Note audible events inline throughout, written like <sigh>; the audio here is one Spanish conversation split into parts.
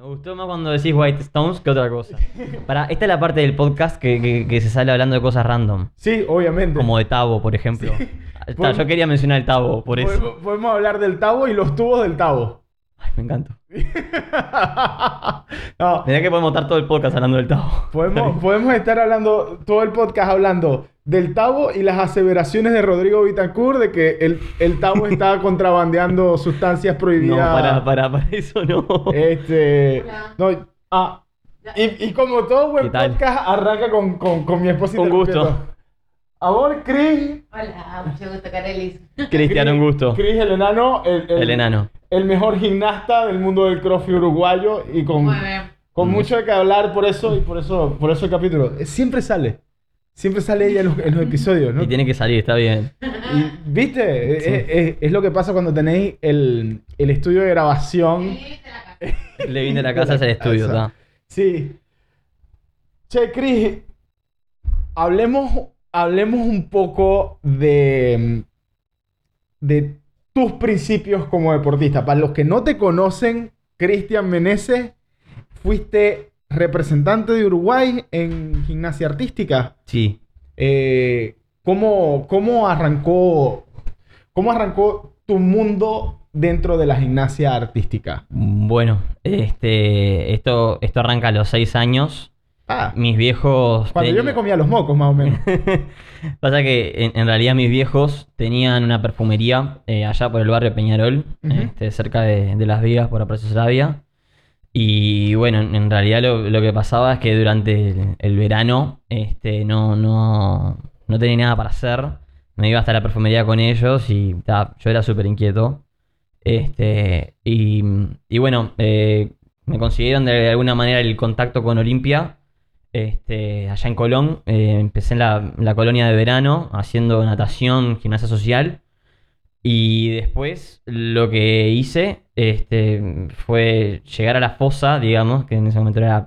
Me gustó más cuando decís White Stones que otra cosa. <laughs> Para, esta es la parte del podcast que, que- que se sale hablando de cosas random. Sí, obviamente. Como de Tabo, por ejemplo. Está, Podemos- yo quería mencionar el Tabo, por eso. Podemos, podemos hablar del tabo y los tubos del tabo. Ay, me encanta. <laughs> no, Mirá que podemos estar todo el podcast hablando del Tabo. podemos, podemos estar hablando, todo el podcast hablando del tabo y las aseveraciones de Rodrigo Vitancourt de que el, el tabo <laughs> está contrabandeando sustancias No, prohibidas. para, para, para eso no. Este. No, ah, y, y como todo buen ¿Qué podcast, arranca con, con, con mi esposa. Un gusto. Amor, Chris. Hola, mucho gusto, Carelis. Cristiano, un gusto. Chris, el enano. El, el- El enano. El mejor gimnasta del mundo del crossfit uruguayo y con, con Mm. mucho de que hablar por eso y por eso, por eso el capítulo. Siempre sale. Siempre sale ella en los, en los episodios, ¿no? Y tiene que salir, está bien. Y, ¿Viste? Sí. es lo que pasa cuando tenéis el, el estudio de grabación. Le vine a la casa es el estudio, Casa. está. Sí. Che, Chris, hablemos, hablemos un poco de, de tus principios como deportista. Para los que no te conocen, Cristian Meneses, fuiste representante de Uruguay en gimnasia artística. Sí. Eh, ¿cómo, cómo arrancó, ¿Cómo arrancó tu mundo dentro de la gimnasia artística? Bueno, este, esto, esto arranca a los seis años. Ah, Mis viejos. cuando yo me comía los mocos, más o menos. <laughs> Pasa que en, en realidad mis viejos tenían una perfumería eh, allá por el barrio Peñarol, este, cerca de, de Las Vigas, por Aprecio Sarabia. Y bueno, en, realidad lo, que pasaba es que durante el, verano este, no, no, no tenía nada para hacer. Me iba hasta la perfumería con ellos y yo era súper inquieto. Este, y, y bueno, eh, me consiguieron de alguna manera el contacto con Olimpia. Este, allá en Colón, eh, empecé en la, la colonia de verano haciendo natación, gimnasia social. Y después lo que hice este, fue llegar a la fosa, digamos, que en ese momento era.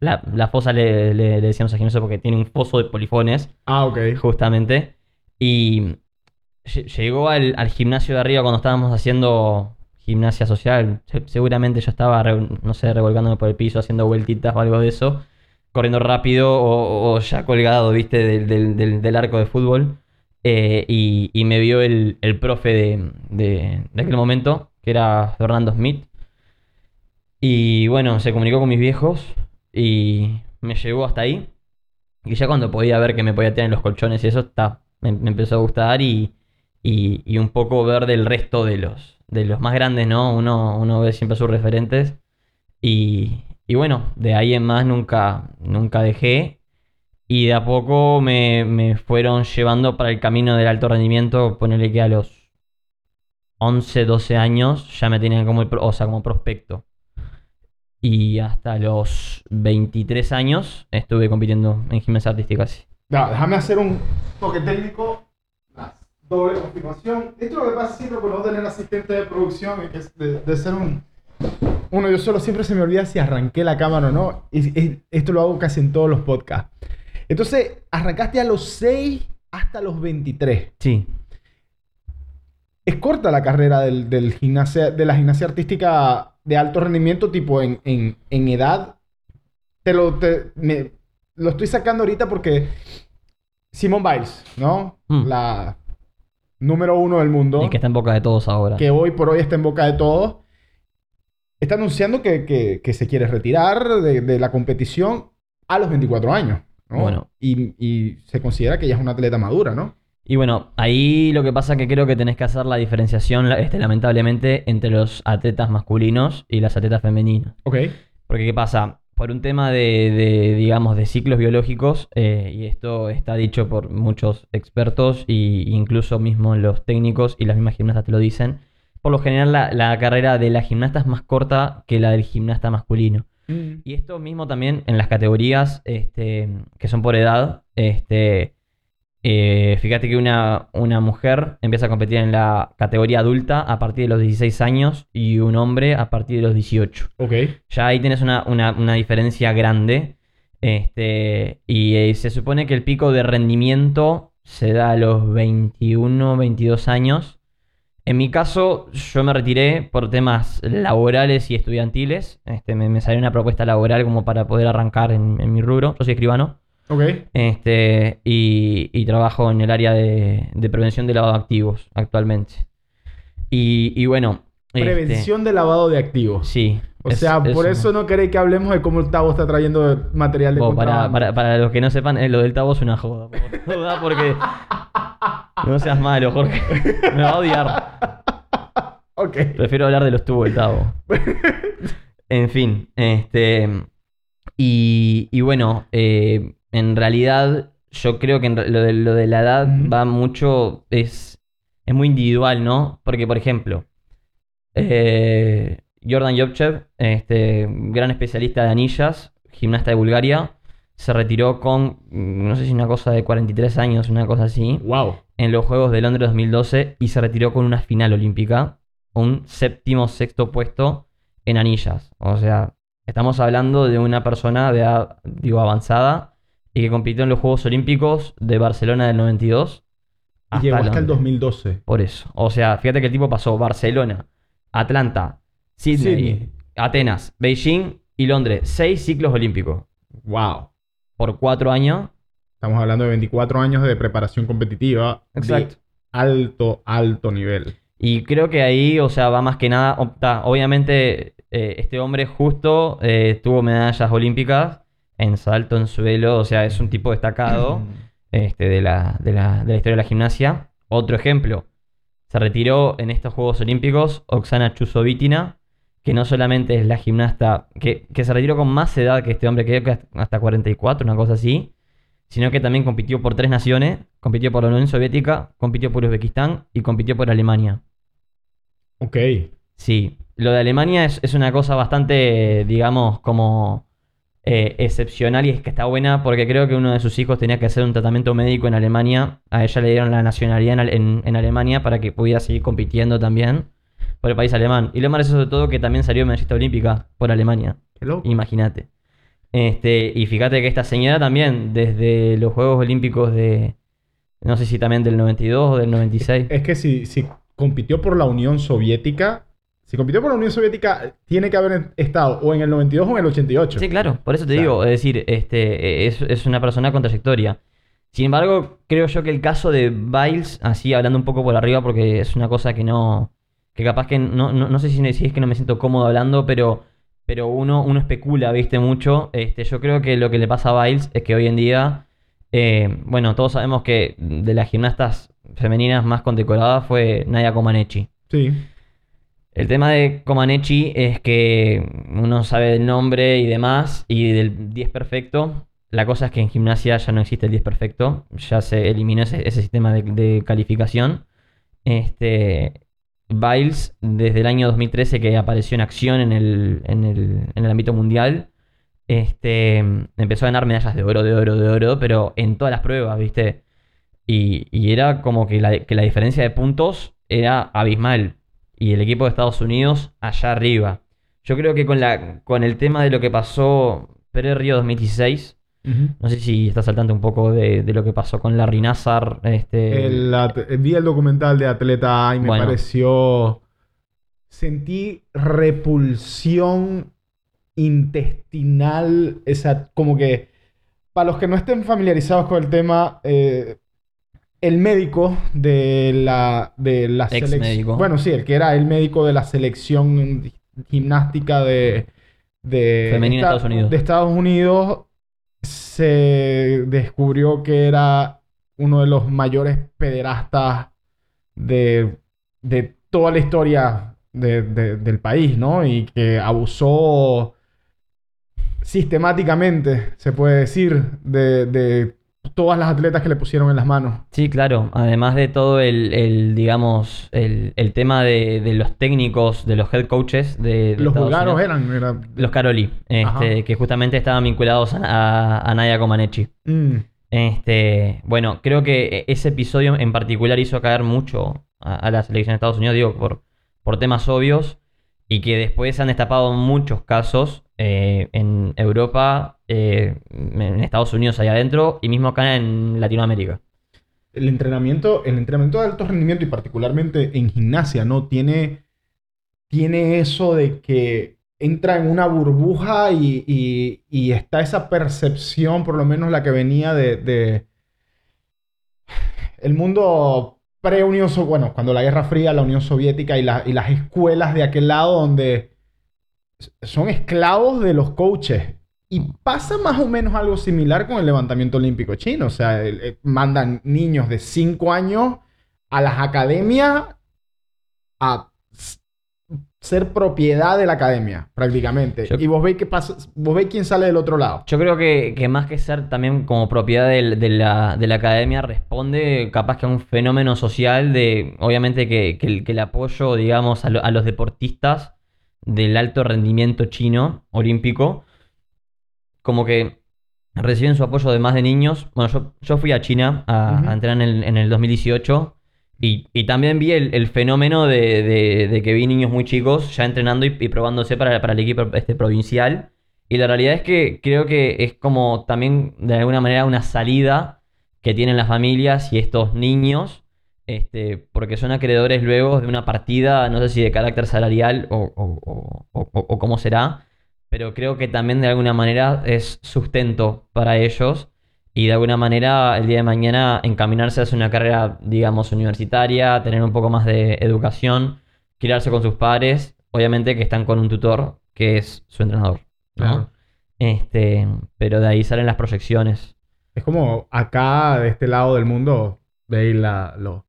La, la fosa le, le- le decíamos a gimnasio porque tiene un foso de polifones, Ah, ok. justamente. Y lle- llegó al, al gimnasio de arriba cuando estábamos haciendo gimnasia social. Se- seguramente yo estaba, no sé, revolcándome por el piso, haciendo vueltitas o algo de eso. Corriendo rápido o, o ya colgado, viste, del, del- del- del arco de fútbol. Eh, y, me vio el, el profe de, de- aquel momento, que era Fernando Smith. Y bueno, se comunicó con mis viejos y me llevó hasta ahí. Y ya cuando podía ver que me podía tener en los colchones y eso, ta, me, me empezó a gustar y, y, y un poco ver del resto de los, de los más grandes, ¿no? Uno, uno ve siempre sus referentes. Y, y bueno, de ahí en más nunca, nunca dejé. Y de a poco me, me fueron llevando para el camino del alto rendimiento. Ponerle que a los 11, 12 años ya me tenían como, o sea, como prospecto. Y hasta los 23 años estuve compitiendo en gimnasia artística. sí. No, déjame hacer un toque técnico. Doble confirmación. Esto es lo que pasa siempre por no tener asistente de producción es de, de ser un. Uno, yo solo siempre se me olvida si arranqué la cámara o no. Y, y esto lo hago casi en todos los podcasts. Entonces, arrancaste a los 6 hasta los 23. Sí, Es corta la carrera del, del gimnasia, de la gimnasia artística de alto rendimiento, tipo en, en, en edad. Te lo, te- me- lo estoy sacando ahorita porque Simone Biles, ¿no? Mm. La número uno del mundo, y que está en boca de todos ahora. que hoy por hoy está en boca de todos, está anunciando que, que- que se quiere retirar de, de la competición a los 24 años. ¿No? Bueno. Y, y se considera que ella es una atleta madura, ¿no? Y bueno, ahí lo que pasa es que creo que tenés que hacer la diferenciación, este, lamentablemente, entre los atletas masculinos y las atletas femeninas. Ok. Porque, ¿qué pasa? Por un tema de, de, digamos, de ciclos biológicos, eh, y esto está dicho por muchos expertos, y incluso mismo los técnicos y las mismas gimnastas te lo dicen, por lo general la, la carrera de la gimnasta es más corta que la del gimnasta masculino. Y esto mismo también en las categorías este, que son por edad. Este, eh, fíjate que una, una mujer empieza a competir en la categoría adulta a partir de los 16 años y un hombre a partir de los 18. Ok. Ya ahí tienes una, una- una diferencia grande. Este, y eh, se supone que el pico de rendimiento se da a los 21, 22 años. En mi caso, yo me retiré por temas laborales y estudiantiles. Este, me, me salió una propuesta laboral como para poder arrancar en, en mi rubro. Yo soy escribano. Ok. Este, y, y trabajo en el área de, de prevención de lavado de activos actualmente. Y, y bueno. este, Prevención de lavado de activos. sí. O es- sea, por eso no queréis que hablemos de cómo el Tavo está trayendo material de Bo, para, para, para los que no sepan, eh, lo del Tavo es una joda. por <laughs> joda, porque. No seas malo, Jorge. Me va a odiar. Ok. Prefiero hablar de los tubos del Tavo. En fin, este. Y, y bueno, eh, en realidad, yo creo que lo, de, lo de la edad va mucho. Es, es muy individual, ¿no? Porque, por ejemplo, eh, Jordan Jobchev, este, gran especialista de anillas, gimnasta de Bulgaria, se retiró con, mm, no sé si una cosa de 43 años, una cosa así Wow. en los Juegos de Londres 2012 y se retiró con una final olímpica, un séptimo, sexto puesto en anillas. O sea, estamos hablando de una persona de edad, digo, avanzada y que compitió en los Juegos Olímpicos de Barcelona del 92. Y llegó hasta el Londres. 2012. Por eso. O sea, fíjate que el tipo pasó Barcelona, Atlanta, Sydney, Sydney. Atenas, Beijing y Londres. Seis ciclos olímpicos Wow. por cuatro años. Estamos hablando de 24 años de preparación competitiva. Exacto. De alto, alto nivel. Y creo que ahí, o sea, va más que nada. Obviamente, eh, este hombre justo eh, tuvo medallas olímpicas en salto, en suelo, o sea, es un tipo destacado <clears throat> este, de, la, de, la, de la historia de la gimnasia. Otro ejemplo, se retiró en estos Juegos Olímpicos Oksana Chusovitina, que no solamente es la gimnasta, que, que se retiró con más edad que este hombre, creo que hasta 44, una cosa así, sino que también compitió por tres naciones, compitió por la Unión Soviética, compitió por Uzbekistán y compitió por Alemania. Ok. Sí, lo de Alemania es, es una cosa bastante, digamos, como eh, excepcional y es que está buena porque creo que uno de sus hijos tenía que hacer un tratamiento médico en Alemania. A ella le dieron la nacionalidad en, en- en Alemania para que pudiera seguir compitiendo también por el país alemán. Y lo más gracioso de todo que también salió medallista olímpica por Alemania. Qué loco. Imagínate. Este, y fíjate que esta señora también, desde los Juegos Olímpicos de, no sé si también del 92 o del 96. Es que si, si compitió por la Unión Soviética, si compitió por la Unión Soviética, tiene que haber estado o en el 92 o en el 88. Sí, claro, por eso te digo, es decir, este, es, es una persona con trayectoria. Sin embargo, creo yo que el caso de Biles, así hablando un poco por arriba, porque es una cosa que no, que capaz que no, no, no sé si, si es que no me siento cómodo hablando, pero, pero uno, uno especula, viste, mucho. Este, yo creo que lo que le pasa a Biles es que hoy en día, eh, bueno, todos sabemos que de las gimnastas femeninas más condecoradas fue Nadia Comaneci. Sí. El tema de Comaneci es que uno sabe del nombre y demás, y del 10 perfecto. La cosa es que en gimnasia ya no existe el 10 perfecto, ya se eliminó ese, ese sistema de, de calificación. Este, Biles, desde el año 2013 que apareció en acción en el, en el, en el ámbito mundial, este, empezó a ganar medallas de oro, de oro, de oro, pero en todas las pruebas, ¿viste? Y, y era como que la, que la diferencia de puntos era abismal. Y el equipo de Estados Unidos allá arriba. Yo creo que con, la, con el tema de lo que pasó pre-Río 2016, No sé si estás al tanto un poco de, de lo que pasó con Larry Nassar. Este, El at- vi el documental de Atleta y me Bueno. pareció. Sentí repulsión intestinal. Esa, como que. Para los que no estén familiarizados con el tema, eh, el médico de la, de la Ex selec- médico. Bueno, sí, el que era el médico de la selección gimnástica de. de Femenina de Estados Unidos. De Estados Unidos se descubrió que era uno de los mayores pederastas de, de toda la historia de- de- del país, ¿no? Y que abusó sistemáticamente, se puede decir, de, de todas las atletas que le pusieron en las manos. Sí, claro. Además de todo el, el, digamos, el, el tema de, de los técnicos, de los head coaches de, de Los Unidos. eran... eran- Los Caroli, este, que justamente estaban vinculados a, a, a Nadia Comaneci. Mm, Este, bueno, creo que ese episodio en particular hizo caer mucho a, a la selección de Estados Unidos, digo, por, por temas obvios, y que después se han destapado muchos casos eh, en Europa, eh, en Estados Unidos allá adentro, y mismo acá en Latinoamérica. el entrenamiento, el entrenamiento de alto rendimiento y particularmente en gimnasia, ¿no? Tiene, tiene eso de que entra en una burbuja y, y- está esa percepción, por lo menos la que venía de, el mundo pre-Unión bueno, cuando la Guerra Fría, la Unión Soviética y, la- y las escuelas de aquel lado donde son esclavos de los coaches. Y pasa más o menos algo similar con el levantamiento olímpico chino. O sea, el- el- mandan niños de 5 años a las academias a ser propiedad de la academia, prácticamente. Yo- Y vos veis qué pasa, vos veis quién sale del otro lado. Yo creo que, que más que ser también como propiedad del- de, la, de la academia, responde capaz que a un fenómeno social de, obviamente, que, que el, que el apoyo, digamos, a, lo- a los deportistas del alto rendimiento chino olímpico, como que reciben su apoyo de más de niños. Bueno, yo, yo fui a China a, entrenar en el, en el 2018 y, y también vi el, el fenómeno de, de- de que vi niños muy chicos ya entrenando y, y probándose para, para el equipo este, provincial. Y la realidad es que creo que es como también de alguna manera una salida que tienen las familias y estos niños, este, porque son acreedores luego de una partida, no sé si de carácter salarial o, o- o- o- cómo será, pero creo que también de alguna manera es sustento para ellos y de alguna manera el día de mañana encaminarse hacia una carrera, digamos, universitaria, tener un poco más de educación, criarse con sus padres, obviamente que están con un tutor que es su entrenador. ¿no? Claro. Este, pero de ahí salen las proyecciones. Es como acá, de este lado del mundo, veis la, lo-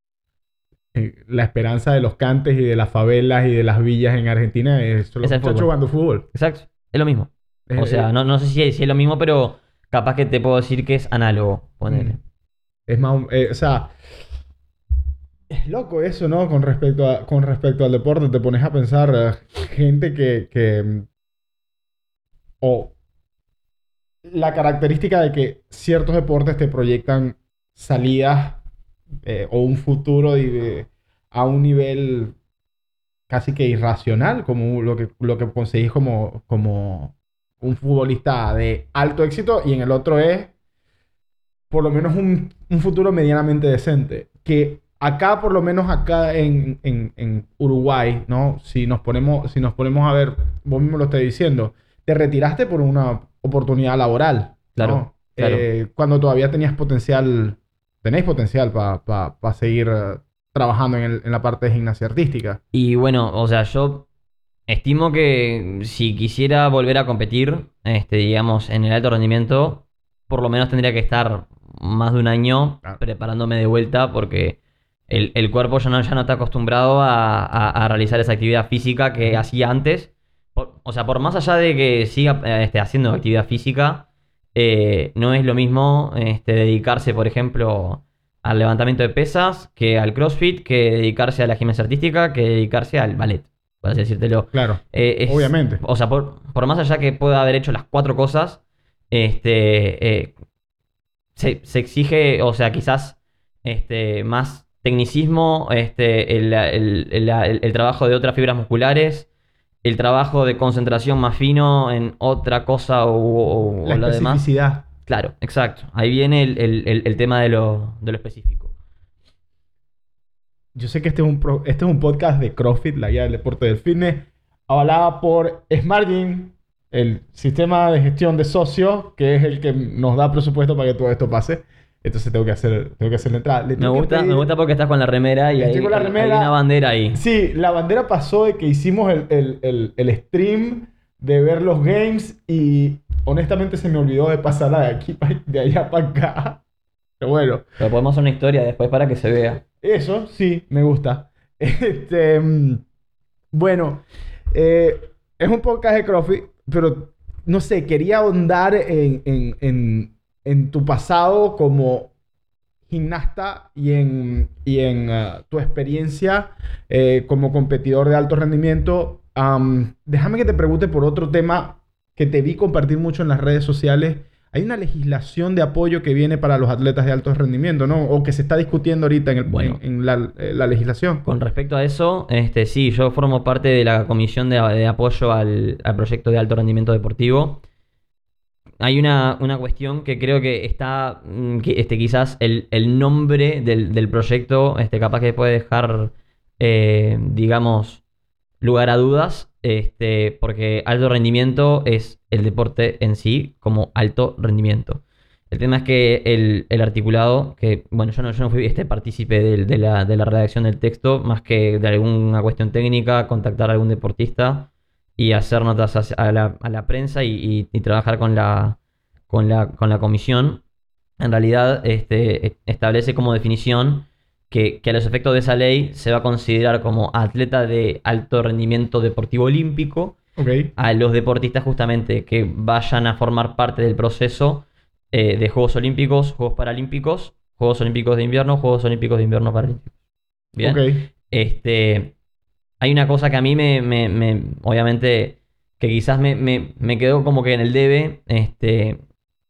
eh, la esperanza de los cantes y de las favelas y de las villas en Argentina es solo Es el muchachos fútbol. jugando fútbol. Exacto, es lo mismo. Es- O sea, es- no, no sé si, si es lo mismo, pero capaz que te puedo decir que es análogo. Ponele. Mm. Es más, eh, o sea, es loco eso, ¿no? Con respecto, a, con respecto al deporte, te pones a pensar eh, gente que, que o la característica de que ciertos deportes te proyectan salidas eh, o un futuro de- a un nivel casi que irracional, como lo que, lo que conseguís como, como un futbolista de alto éxito y en el otro es por lo menos un, un futuro medianamente decente. Que acá, por lo menos acá en, en- en Uruguay, ¿no? Si nos, ponemos, si nos ponemos a ver, vos mismo lo estás diciendo, te retiraste por una oportunidad laboral. Claro, ¿no? claro. Eh, cuando todavía tenías potencial, tenéis potencial para seguir eh, trabajando en, el- en la parte de gimnasia artística. Y bueno, o sea, yo estimo que si quisiera volver a competir, este, digamos, en el alto rendimiento, por lo menos tendría que estar más de un año Claro. preparándome de vuelta porque el, el cuerpo ya no, ya no está acostumbrado a, a- a realizar esa actividad física que hacía antes. Por- o sea, por más allá de que siga eh, este, haciendo actividad física, eh, no es lo mismo este, dedicarse, por ejemplo, al levantamiento de pesas, que al CrossFit, que dedicarse a la gimnasia artística, que dedicarse al ballet, por así decírtelo. Claro. Eh, es- Obviamente. O sea, por, por más allá que pueda haber hecho las cuatro cosas, este, eh, se, se exige, o sea, quizás este, más tecnicismo, este, el, el- el- el- el trabajo de otras fibras musculares, el trabajo de concentración más fino en otra cosa o, o- o La demás. Claro, exacto. Ahí viene el, el- el- el tema de lo, de lo específico. Yo sé que este es un, pro- este es un podcast de CrossFit, la guía del deporte del fitness, avalada por Smart Gym, el sistema de gestión de socios, que es el que nos da presupuesto para que todo esto pase. Entonces tengo que hacer, tengo que hacer la entrada. Le Me gusta, pedir- me gusta porque estás con la remera y hay, la una bandera ahí. Sí, la bandera pasó de que hicimos el, el- el- el stream de ver los games y honestamente se me olvidó de pasarla de aquí <laughs> de allá para acá. Pero bueno. Pero podemos hacer una historia después para que se vea. Eso, sí, me gusta. <laughs> Este, mm, bueno, eh, es un podcast de CrossFit, pero no sé, quería ahondar en, en- en- en tu pasado como gimnasta y en, y en ah, tu experiencia eh, como competidor de alto rendimiento. Am, déjame que te pregunte por otro tema que te vi compartir mucho en las redes sociales. Hay una legislación de apoyo que viene para los atletas de alto rendimiento, ¿no? O que se está discutiendo ahorita en, el- Bueno. en, en la, eh, la legislación. Con respecto a eso, este, sí, yo formo parte de la comisión de, de apoyo al, al proyecto de alto rendimiento deportivo. Hay una, una cuestión que creo que está, mm, este, quizás el, el nombre del, del proyecto, este, capaz que puede dejar, eh, digamos, lugar a dudas, este, porque alto rendimiento es el deporte en sí como alto rendimiento. El tema es que el, el articulado, que bueno, yo no, yo no fui este partícipe de, la, de la redacción del texto, más que de alguna cuestión técnica, contactar a algún deportista y hacer notas a la, a la prensa y, y- y trabajar con la, con la, con la comisión. En realidad, este, e- establece como definición que, que a los efectos de esa ley se va a considerar como atleta de alto rendimiento deportivo olímpico Ok. a los deportistas justamente que vayan a formar parte del proceso eh, de Juegos Olímpicos, Juegos Paralímpicos, Juegos Olímpicos de invierno, Juegos Olímpicos de invierno Paralímpicos. Bien. Este, hay una cosa que a mí me, me- me- obviamente, que quizás me, me- quedó como que en el debe, este,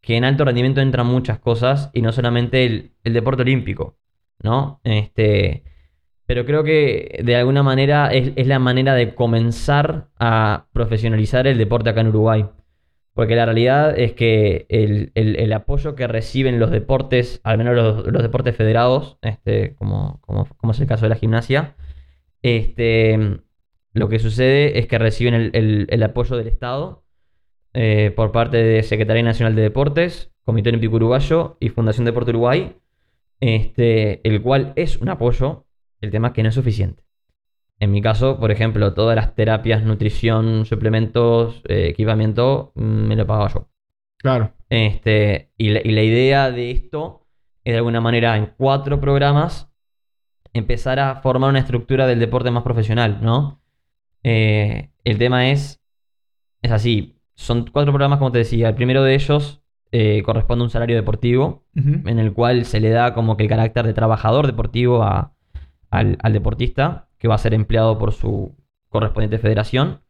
que en alto rendimiento entran muchas cosas y no solamente el, deporte olímpico, ¿no? Este, pero creo que de alguna manera es, la manera de comenzar a profesionalizar el deporte acá en Uruguay. Porque la realidad es que el, apoyo que reciben los deportes, al menos los, deportes federados, este, como es el caso de la gimnasia, este, lo que sucede es que reciben el, el- el apoyo del Estado eh, por parte de Secretaría Nacional de Deportes, Comité Olímpico Uruguayo y Fundación Deporte Uruguay, este, el cual es un apoyo, el tema es que no es suficiente. En mi caso, por ejemplo, todas las terapias, nutrición, suplementos, eh, equipamiento, me lo pagaba yo. Claro. Este, y, la, y la idea de esto es de alguna manera en cuatro programas empezar a formar una estructura del deporte más profesional, ¿no? Eh, el tema es, es así, son cuatro programas como te decía, el primero de ellos eh, corresponde a un salario deportivo, en el cual se le da como que el carácter de trabajador deportivo a- al, al deportista, que va a ser empleado por su correspondiente federación.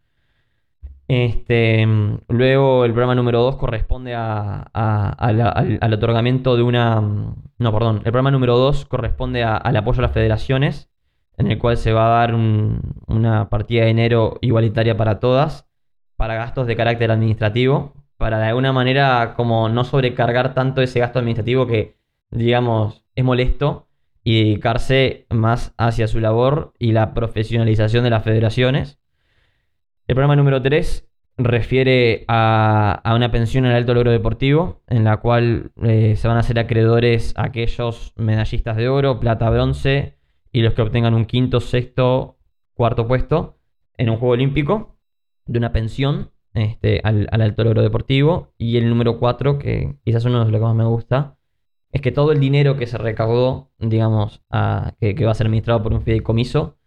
Este, mm, luego el programa número 2 corresponde a- al otorgamiento de una... mm, No, perdón. El programa número 2 corresponde a- al apoyo a las federaciones, en el cual se va a dar un- una partida de dinero igualitaria para todas, para gastos de carácter administrativo, para de alguna manera como no sobrecargar tanto ese gasto administrativo que, digamos, es molesto y dedicarse más hacia su labor y la profesionalización de las federaciones. El programa número 3 refiere a, una pensión al alto logro deportivo, en la cual eh, se van a hacer acreedores aquellos medallistas de oro, plata, bronce y los que obtengan un quinto, sexto, cuarto puesto en un juego olímpico, de una pensión este, al, al alto logro deportivo. Y el número 4, que quizás uno de los que más me gusta, es que todo el dinero que se recaudó, digamos, que, que va a ser administrado por un fideicomiso,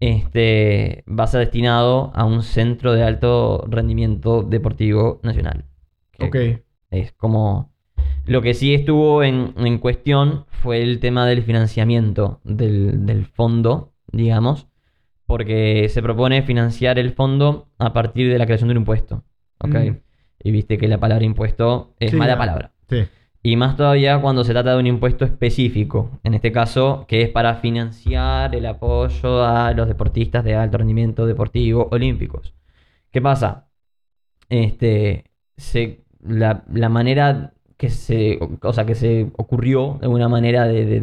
este, va a ser destinado a un centro de alto rendimiento deportivo nacional. Ok. Es como... Lo que sí estuvo en, en cuestión fue el tema del financiamiento del, del fondo, digamos, porque se propone financiar el fondo a partir de la creación de un impuesto. ¿ok? Mm. Y viste que la palabra impuesto es Sí, mala ya. palabra. Sí. Y más todavía cuando se trata de un impuesto específico, en este caso, que es para financiar el apoyo a los deportistas de alto rendimiento deportivo olímpicos. ¿Qué pasa? Este, la, la manera que se, o sea, que se ocurrió de alguna manera de, de-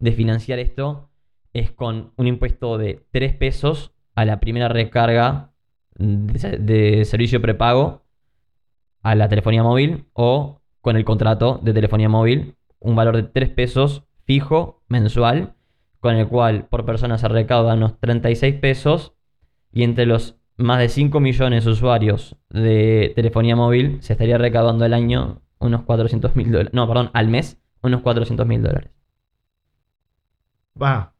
de- financiar esto es con un impuesto de 3 pesos a la primera recarga de, de servicio prepago a la telefonía móvil o con el contrato de telefonía móvil, un valor de 3 pesos fijo mensual, con el cual por persona se recaudan unos 36 pesos y entre los más de 5 millones de usuarios de telefonía móvil se estaría recaudando al año unos 400 mil dólares. No, perdón, al mes unos 400 mil dólares. Va.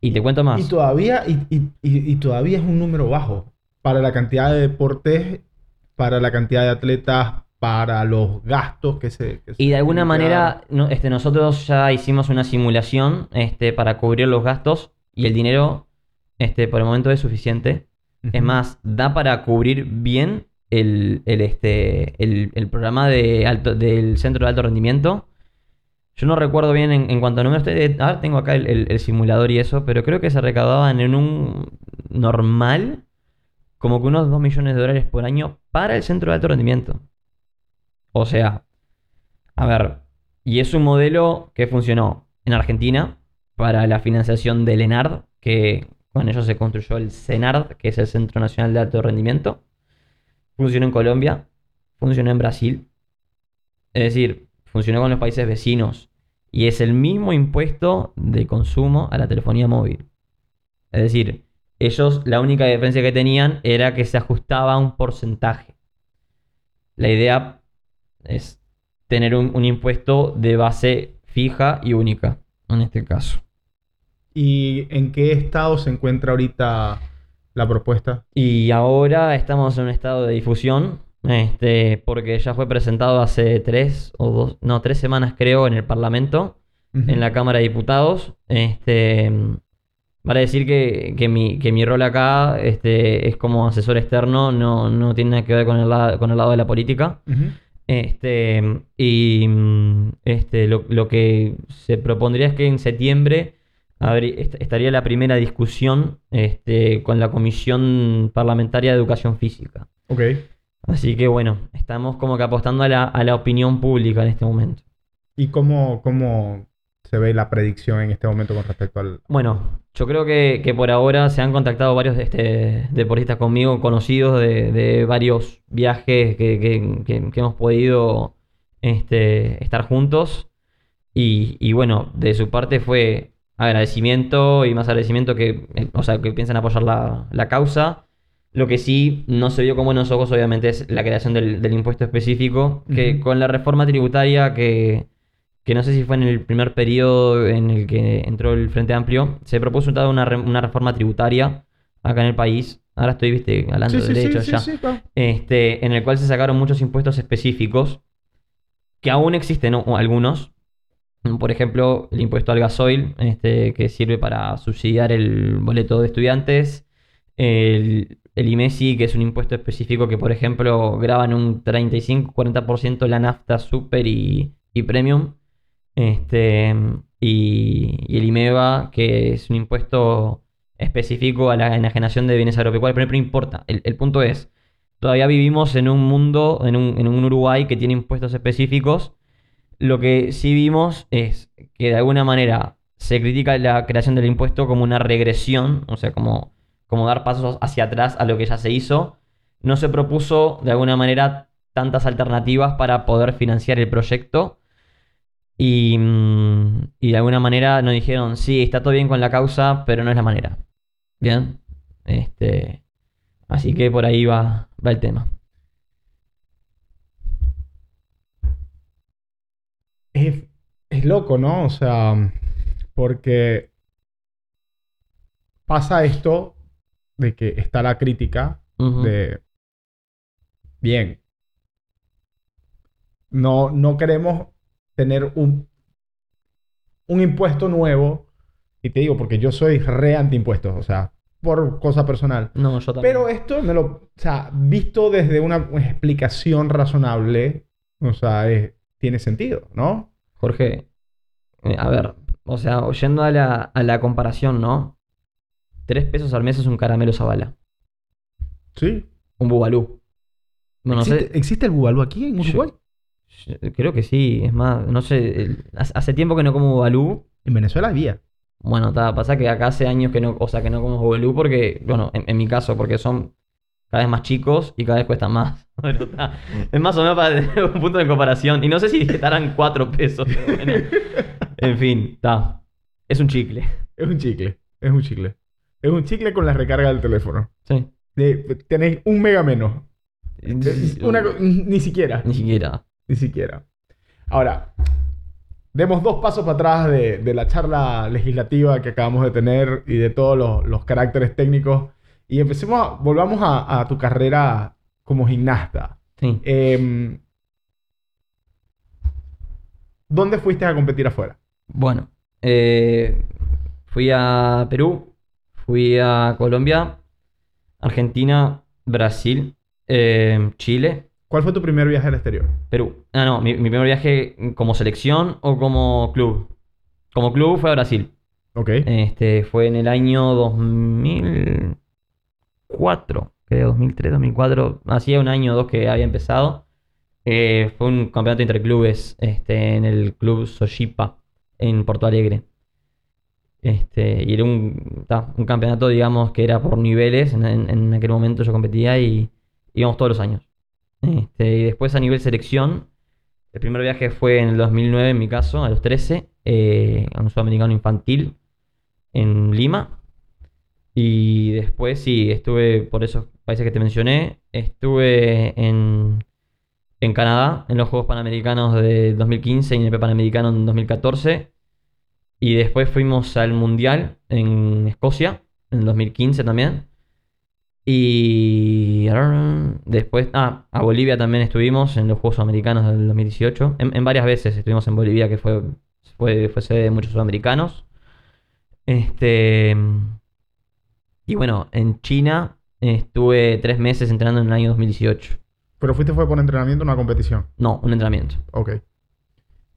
Y te cuento más. Y todavía, y, y- y- y todavía es un número bajo para la cantidad de deportes, para la cantidad de atletas, para los gastos que se... que Y de alguna manera, no, este, nosotros ya hicimos una simulación este, para cubrir los gastos y el dinero, este, por el momento es suficiente. Es más, da para cubrir bien el, el, este, el, el programa de alto, del centro de alto rendimiento. Yo no recuerdo bien en, en cuanto a números. ah, tengo acá el, el- el simulador y eso, pero creo que se recaudaban en un normal como que unos 2 millones de dólares por año para el centro de alto rendimiento. O sea, a ver, y es un modelo que funcionó en Argentina para la financiación del ENARD, que con ello se construyó el CENARD, que es el Centro Nacional de Alto Rendimiento. Funcionó en Colombia, funcionó en Brasil. Es decir, funcionó con los países vecinos. Y es el mismo impuesto de consumo a la telefonía móvil. Es decir, ellos la única diferencia que tenían era que se ajustaba a un porcentaje. La idea es tener un, un impuesto de base fija y única, en este caso. ¿Y en qué estado se encuentra ahorita la propuesta? Y ahora estamos en un estado de difusión, este, porque ya fue presentado hace tres o dos, no, tres semanas creo en el Parlamento, en la Cámara de Diputados. Este, vale decir que, que mi, que mi rol acá este, es como asesor externo, no, no tiene nada que ver con el, lado, con el lado de la política. Este, y este, lo, lo que se propondría es que en septiembre estaría la primera discusión este, con la Comisión Parlamentaria de Educación Física. Ok. Así que bueno, estamos como que apostando a la, a la opinión pública en este momento. ¿Y cómo, cómo se ve la predicción en este momento con respecto al... Bueno, yo creo que, que por ahora se han contactado varios este, deportistas conmigo, conocidos de, de varios viajes que, que- que- que hemos podido este, estar juntos. Y, y bueno, de su parte fue agradecimiento y más agradecimiento que, eh, o sea, que piensan apoyar la, la causa. Lo que sí no se vio con buenos ojos, obviamente, es la creación del, del impuesto específico, que con la reforma tributaria que, que no sé si fue en el primer periodo en el que entró el Frente Amplio, se propuso una, re- una reforma tributaria acá en el país. Ahora estoy, viste, hablando de derechos ya. claro. Este, en el cual se sacaron muchos impuestos específicos, que aún existen ¿no? algunos. Por ejemplo, el impuesto al gasoil, este, que sirve para subsidiar el boleto de estudiantes. El, el IMESI, que es un impuesto específico que, por ejemplo, graban un 35-40% la nafta super y, y premium. Este, y, el IMEVA, que es un impuesto específico a la enajenación de bienes agropecuarios, pero no importa. El, el punto es, todavía vivimos en un mundo, en un, en un Uruguay que tiene impuestos específicos. Lo que sí vimos es que de alguna manera se critica la creación del impuesto como una regresión, o sea, como, como dar pasos hacia atrás a lo que ya se hizo. No se propuso de alguna manera tantas alternativas para poder financiar el proyecto. Y, mm, y de alguna manera nos dijeron, sí, está todo bien con la causa, pero no es la manera. Bien. Este, así que por ahí va, va el tema. Es, es loco, ¿no? O sea, porque pasa esto de que está la crítica de bien. No, no queremos tener un, un impuesto nuevo. Y te digo, porque yo soy re anti impuestos, o sea, por cosa personal. No, yo también. Pero esto me lo, o sea, visto desde una explicación razonable, o sea, es- tiene sentido, ¿no? Jorge, eh, a ver, o sea, yendo a la, a la comparación, ¿no? Tres pesos al mes es un caramelo Zabala. Sí. Un bubalú. Bueno, no ¿Existe, sé. ¿existe el bubalú aquí en Yo- Uruguay? Creo que sí, es más, no sé. el- hace tiempo que no como bubalú. En Venezuela había. Bueno, está, pasa que acá hace años que no, o sea, que no como bubalú porque, bueno, en, en mi caso, porque son cada vez más chicos y cada vez cuestan más. <laughs> Es más o menos para tener un punto de comparación. Y no sé si estarán cuatro pesos. pero bueno. En fin, está. Es un chicle. Es un chicle. Es un chicle. Es un chicle con la recarga del teléfono. Sí. De- tenéis un mega menos. Es una co- ni siquiera. Ni siquiera. Ni siquiera. Ahora, demos dos pasos para atrás de, de la charla legislativa que acabamos de tener y de todos los, los caracteres técnicos. Y empecemos a, volvamos a, a tu carrera como gimnasta. Sí. Em, ¿Dónde fuiste a competir afuera? Bueno, eh, fui a Perú, fui a Colombia, Argentina, Brasil, eh, Chile, ¿Cuál fue tu primer viaje al exterior? Perú. Ah, no, mi, mi primer viaje como selección o como club. Como club fue a Brasil. Ok. Este, fue en el año 2004, creo, 2003, 2004. Hacía un año o dos que había empezado. Eh, fue un campeonato interclubes este, en el club Sojipa en Porto Alegre. Este, y era un, ta, un campeonato, digamos, que era por niveles. En, en- en aquel momento yo competía y íbamos todos los años. Este, y después a nivel selección, el primer viaje fue en el 2009, en mi caso, a los 13, eh, a un sudamericano infantil en Lima. Y después sí, estuve por esos países que te mencioné. Estuve en, en Canadá, en los Juegos Panamericanos de 2015 y en el Panamericano en 2014. Y después fuimos al Mundial en Escocia, en el 2015 también. Y después, ah, a Bolivia también estuvimos en los Juegos Americanos del 2018. En, en varias veces estuvimos en Bolivia, que fue, fue, fue sede de muchos sudamericanos. Este. Y bueno, en China estuve tres meses entrenando en el año 2018. Pero fuiste fue por entrenamiento a una competición. No, un entrenamiento. Ok.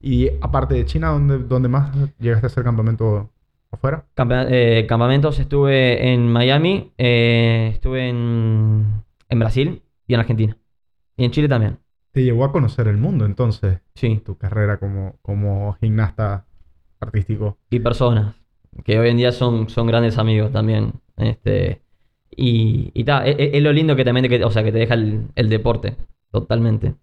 Y aparte de China, ¿dónde, dónde más llegaste a hacer campamento afuera? Eh, campamentos estuve en Miami, eh, estuve en, en Brasil y en Argentina. Y en Chile también. Te llevó a conocer el mundo entonces, Sí. tu carrera como, como gimnasta artístico. Y personas que hoy en día son, son grandes amigos también. Este, y y ta, es, es lo lindo que también que, o sea, que te deja el, el deporte. Totalmente.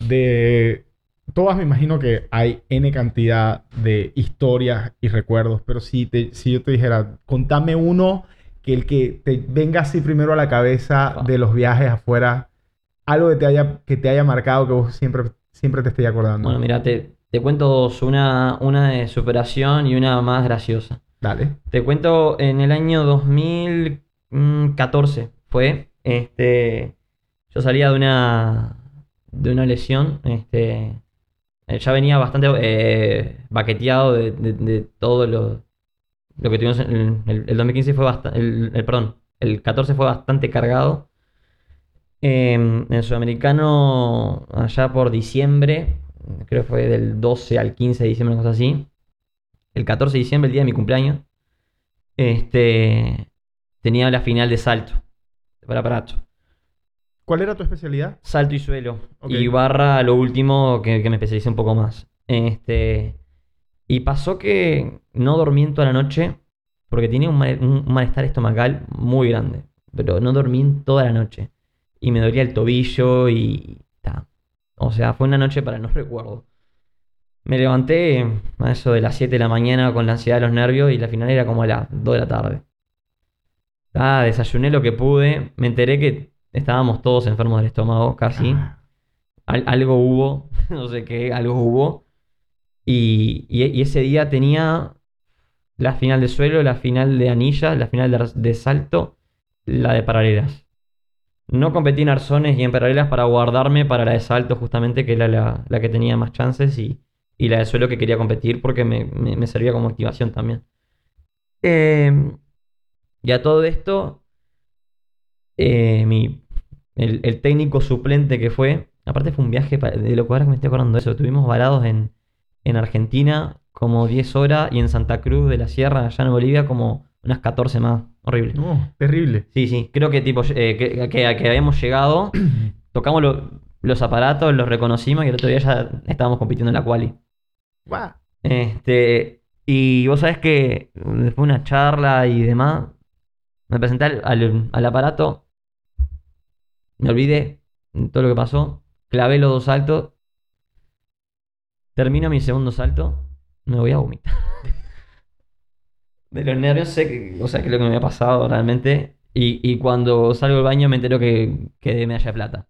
De todas me imagino que hay N cantidad de historias y recuerdos, pero si, te, si yo te dijera, contame uno que el que te venga así primero a la cabeza de los viajes afuera, algo que te haya, que te haya marcado que vos siempre, siempre te estés acordando. Bueno, mira, te, te cuento dos. Una, una de superación y una más graciosa. Dale. Te cuento, en el año 2014 fue, este, yo salía de una, de una lesión, este, ya venía bastante eh, baqueteado de, de- de todo lo, que tuvimos el, el- el 2015 fue bastante, el, el- perdón, el 14 fue bastante cargado. Em, en el sudamericano, allá por diciembre, creo que fue del 12 al 15 de diciembre, una cosa así. El 14 de diciembre, el día de mi cumpleaños, este, tenía la final de salto, para aparato. ¿Cuál era tu especialidad? Salto y suelo. Y barra lo último que, que me especialicé un poco más. Este, y pasó que no dormí en toda la noche porque tenía un, mal- un malestar estomacal muy grande. Pero no dormí en toda la noche. Y me dolía el tobillo y... ta. O sea, fue una noche para no recuerdo. Me levanté a eso de las 7 de la mañana con la ansiedad de los nervios y la final era como a las 2 de la tarde. Ah, desayuné lo que pude. Me enteré que estábamos todos enfermos del estómago, casi. Ah, Al- algo hubo, <laughs> no sé qué, algo hubo. Y, y- y ese día tenía la final de suelo, la final de anillas, la final de, de salto, la de paralelas. No competí en arzones y en paralelas para guardarme para la de salto, justamente, que era la, la que tenía más chances, y, y la de suelo que quería competir porque me, me- me servía como activación también. Em, y a todo esto, eh, mi, el, el técnico suplente que fue, aparte fue un viaje, de lo que ahora que me estoy acordando de eso, estuvimos varados en, en Argentina como 10 horas y en Santa Cruz de la Sierra, allá en Bolivia, como unas 14 más. Horrible. No, terrible. Sí, sí, creo que tipo eh, que, que- que habíamos llegado, <clears throat> tocamos lo- los aparatos, los reconocimos y el otro día ya estábamos compitiendo en la quali. Guau. Este, y vos sabés que después de una charla y demás, me presenté al, al- al aparato, me olvidé de todo lo que pasó, clavé los dos saltos, termino mi segundo salto, me voy a vomitar. <laughs> De los nervios sé que, o sea, que es lo que me había pasado realmente. Y, y cuando salgo del baño me entero que quedé medalla de plata.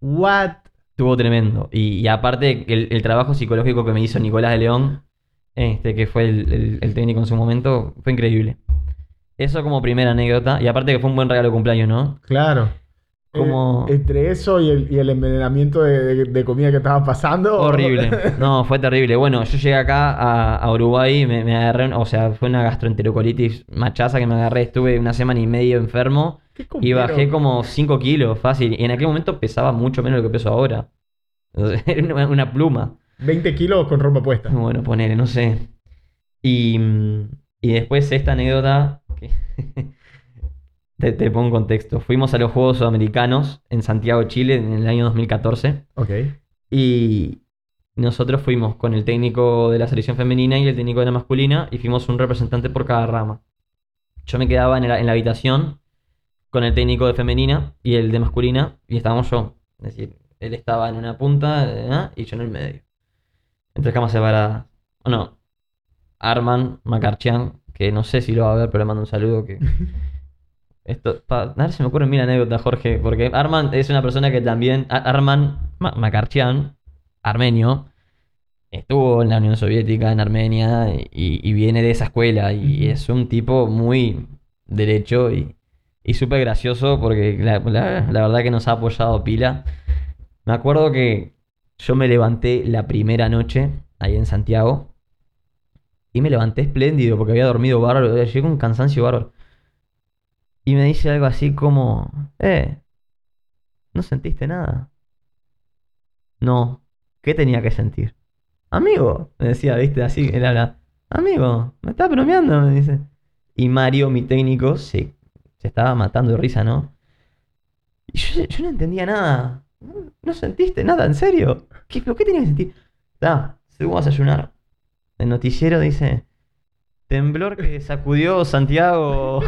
What? Estuvo tremendo. Y, y aparte, el, el trabajo psicológico que me hizo Nicolás de León, este, que fue el, el- el técnico en su momento, fue increíble. Eso como primera anécdota. Y aparte que fue un buen regalo de cumpleaños, ¿no? Claro. Como- Eh, entre eso y el, y el envenenamiento de, de- de comida que estaba pasando. Horrible. <laughs> No, fue terrible. Bueno, yo llegué acá a, a Uruguay, me, me agarré, o sea, fue una gastroenterocolitis machaza que me agarré. Estuve una semana y medio enfermo y bajé como 5 kilos fácil. Y en aquel momento pesaba mucho menos de lo que peso ahora. <laughs> Era una, una pluma. 20 kilos con ropa puesta. Bueno, ponele, no sé. Y, y después esta anécdota que <laughs> te, te pongo en contexto. Fuimos a los Juegos Sudamericanos en Santiago, Chile, en el año 2014. Ok. Y nosotros fuimos con el técnico de la selección femenina y el técnico de la masculina y fuimos un representante por cada rama. Yo me quedaba en la, en la habitación con el técnico de femenina y el de masculina y estábamos yo. Es decir, él estaba en una punta ¿eh? y yo en el medio. Entre camas separadas. Bueno, Arman Macarchian, que no sé si lo va a ver, pero le mando un saludo que... <laughs> Esto, pa- a ver si me ocurre mil anécdotas, Jorge, porque Arman es una persona que también, Ar- Arman Ma- Makarchian, armenio, estuvo en la Unión Soviética, en Armenia, y, y viene de esa escuela, y es un tipo muy derecho y, y súper gracioso, porque la, la- la verdad que nos ha apoyado pila. Me acuerdo que yo me levanté la primera noche ahí en Santiago, y me levanté espléndido, porque había dormido bárbaro, llegué con un cansancio bárbaro. Y me dice algo así como, eh, ¿no sentiste nada? No, ¿qué tenía que sentir? Amigo, me decía, viste, así, él habla, amigo, me estás bromeando, me dice. Y Mario, mi técnico, se, se estaba matando de risa, ¿no? Y yo, yo no entendía nada. ¿No, sentiste nada? ¿En serio? ¿Qué, ¿Pero qué tenía que sentir? Da, seguimos a desayunar. El noticiero dice, temblor que sacudió Santiago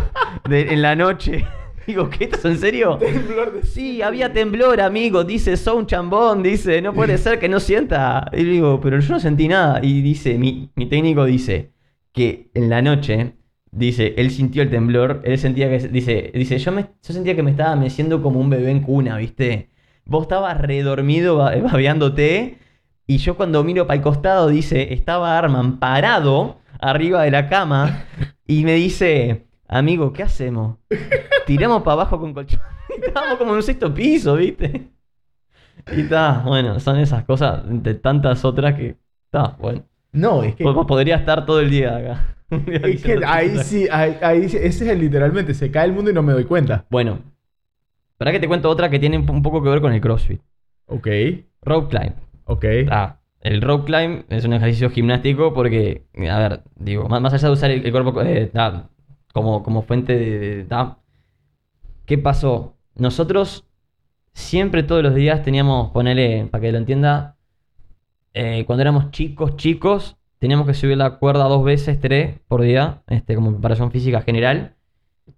de- en la noche. <laughs> Digo, ¿qué? ¿Estás en serio? Temblor de Sí, había temblor, amigo. Dice, sos un chambón. Dice, no puede ser que no sienta. Y digo, pero yo no sentí nada. Y dice, mi, mi técnico dice que en la noche, dice, él sintió el temblor. Él sentía que, dice, dice yo, me, yo sentía que me estaba meciendo como un bebé en cuna, ¿viste? Vos estabas redormido ba- babeándote. Y yo cuando miro para el costado, dice, estaba Arman parado arriba de la cama. Y me dice, amigo, ¿qué hacemos? tiramos para abajo con colchón. <laughs> Y estábamos como en un sexto piso, ¿viste? Y está, bueno, son esas cosas de tantas otras que. Está, bueno. No, es que. Po- Podría estar todo el día acá. <laughs> Es que ahí sí, ahí, ahí sí- ese es el literalmente, se cae el mundo y no me doy cuenta. Bueno, para que te cuento otra que tiene un un poco que ver con el CrossFit. Ok, Rope climb. ok. Ah, el rope climb es un ejercicio gimnástico porque, a ver, digo, más, más allá de usar el, cuerpo eh, como, como fuente de, ¿Qué pasó? Nosotros siempre todos los días teníamos, ponele, para que lo entienda, eh, cuando éramos chicos, chicos, teníamos que subir la cuerda dos veces, tres por día, este, como preparación física general.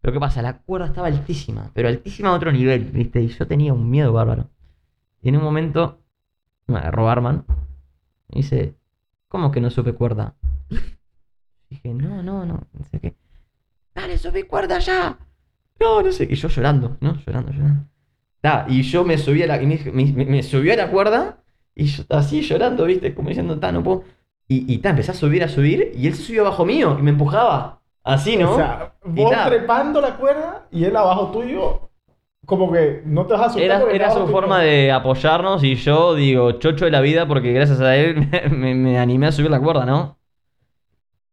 Pero ¿qué pasa? La cuerda estaba altísima, pero altísima a otro nivel, ¿viste? Y yo tenía un miedo bárbaro. Y en un momento me agarró Arman dice, ¿cómo que no supe cuerda? <laughs> Dije, no, no, no, no sé qué. Dale, subí cuerda ya. No, no sé. Y yo llorando, ¿no? Llorando, llorando. Ta, y yo me subí a la, me, me- me- me subió a la cuerda y yo así llorando, ¿viste? Como diciendo, ta, no puedo. Y, y ta, empecé a subir, a subir y él se subió abajo mío y me empujaba. Así, ¿no? O sea, Y vos ta. trepando la cuerda y él abajo tuyo, como que no te vas a soltar Era, era su forma de apoyarnos y yo digo, chocho de la vida porque gracias a él <laughs> me, me- me animé a subir la cuerda, ¿no?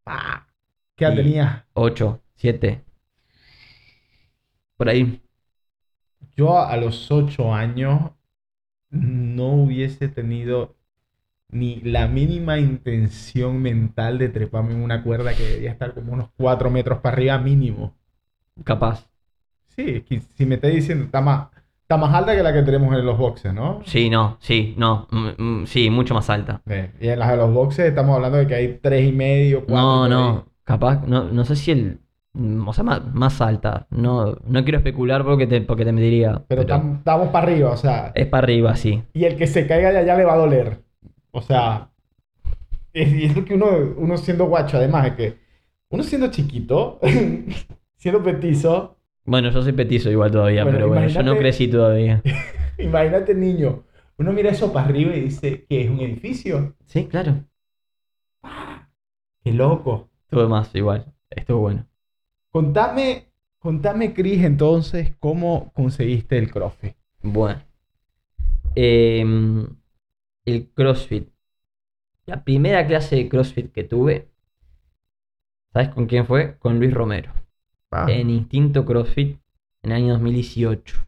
Ah, ¿Qué edad tenías? 8, 7. Por ahí. Yo a los 8 años no hubiese tenido ni la mínima intención mental de treparme en una cuerda que debía estar como unos 4 metros para arriba mínimo. Capaz. Sí, si me estás diciendo, está más, está más alta que la que tenemos en los boxes, ¿no? Sí, no, sí, no. mm, mm, sí, mucho más alta. Y en las de los boxes estamos hablando de que hay tres y medio, cuatro. No, no. Capaz, no, no sé si el. mm, O sea, más, más alta. No, no quiero especular porque te, porque te. Pero pero tam- estamos para arriba, o sea. es para arriba, sí. Y el que se caiga de allá le va a doler. O sea. Es, es lo que uno, uno siendo guacho, además, es que uno siendo chiquito, <laughs> siendo petizo, Bueno, yo soy petizo igual todavía, Bueno, pero bueno, yo no crecí todavía. <laughs> imagínate niño, uno mira eso para arriba y dice que es un edificio. Sí, claro. Qué loco. Todo más igual. Estuvo bueno. Contame, contame, Cris, entonces, cómo conseguiste el CrossFit. Bueno. Em, el CrossFit. La primera clase de CrossFit que tuve, ¿sabes con quién fue? Con Luis Romero. Ah, En Instinto CrossFit en el año 2018.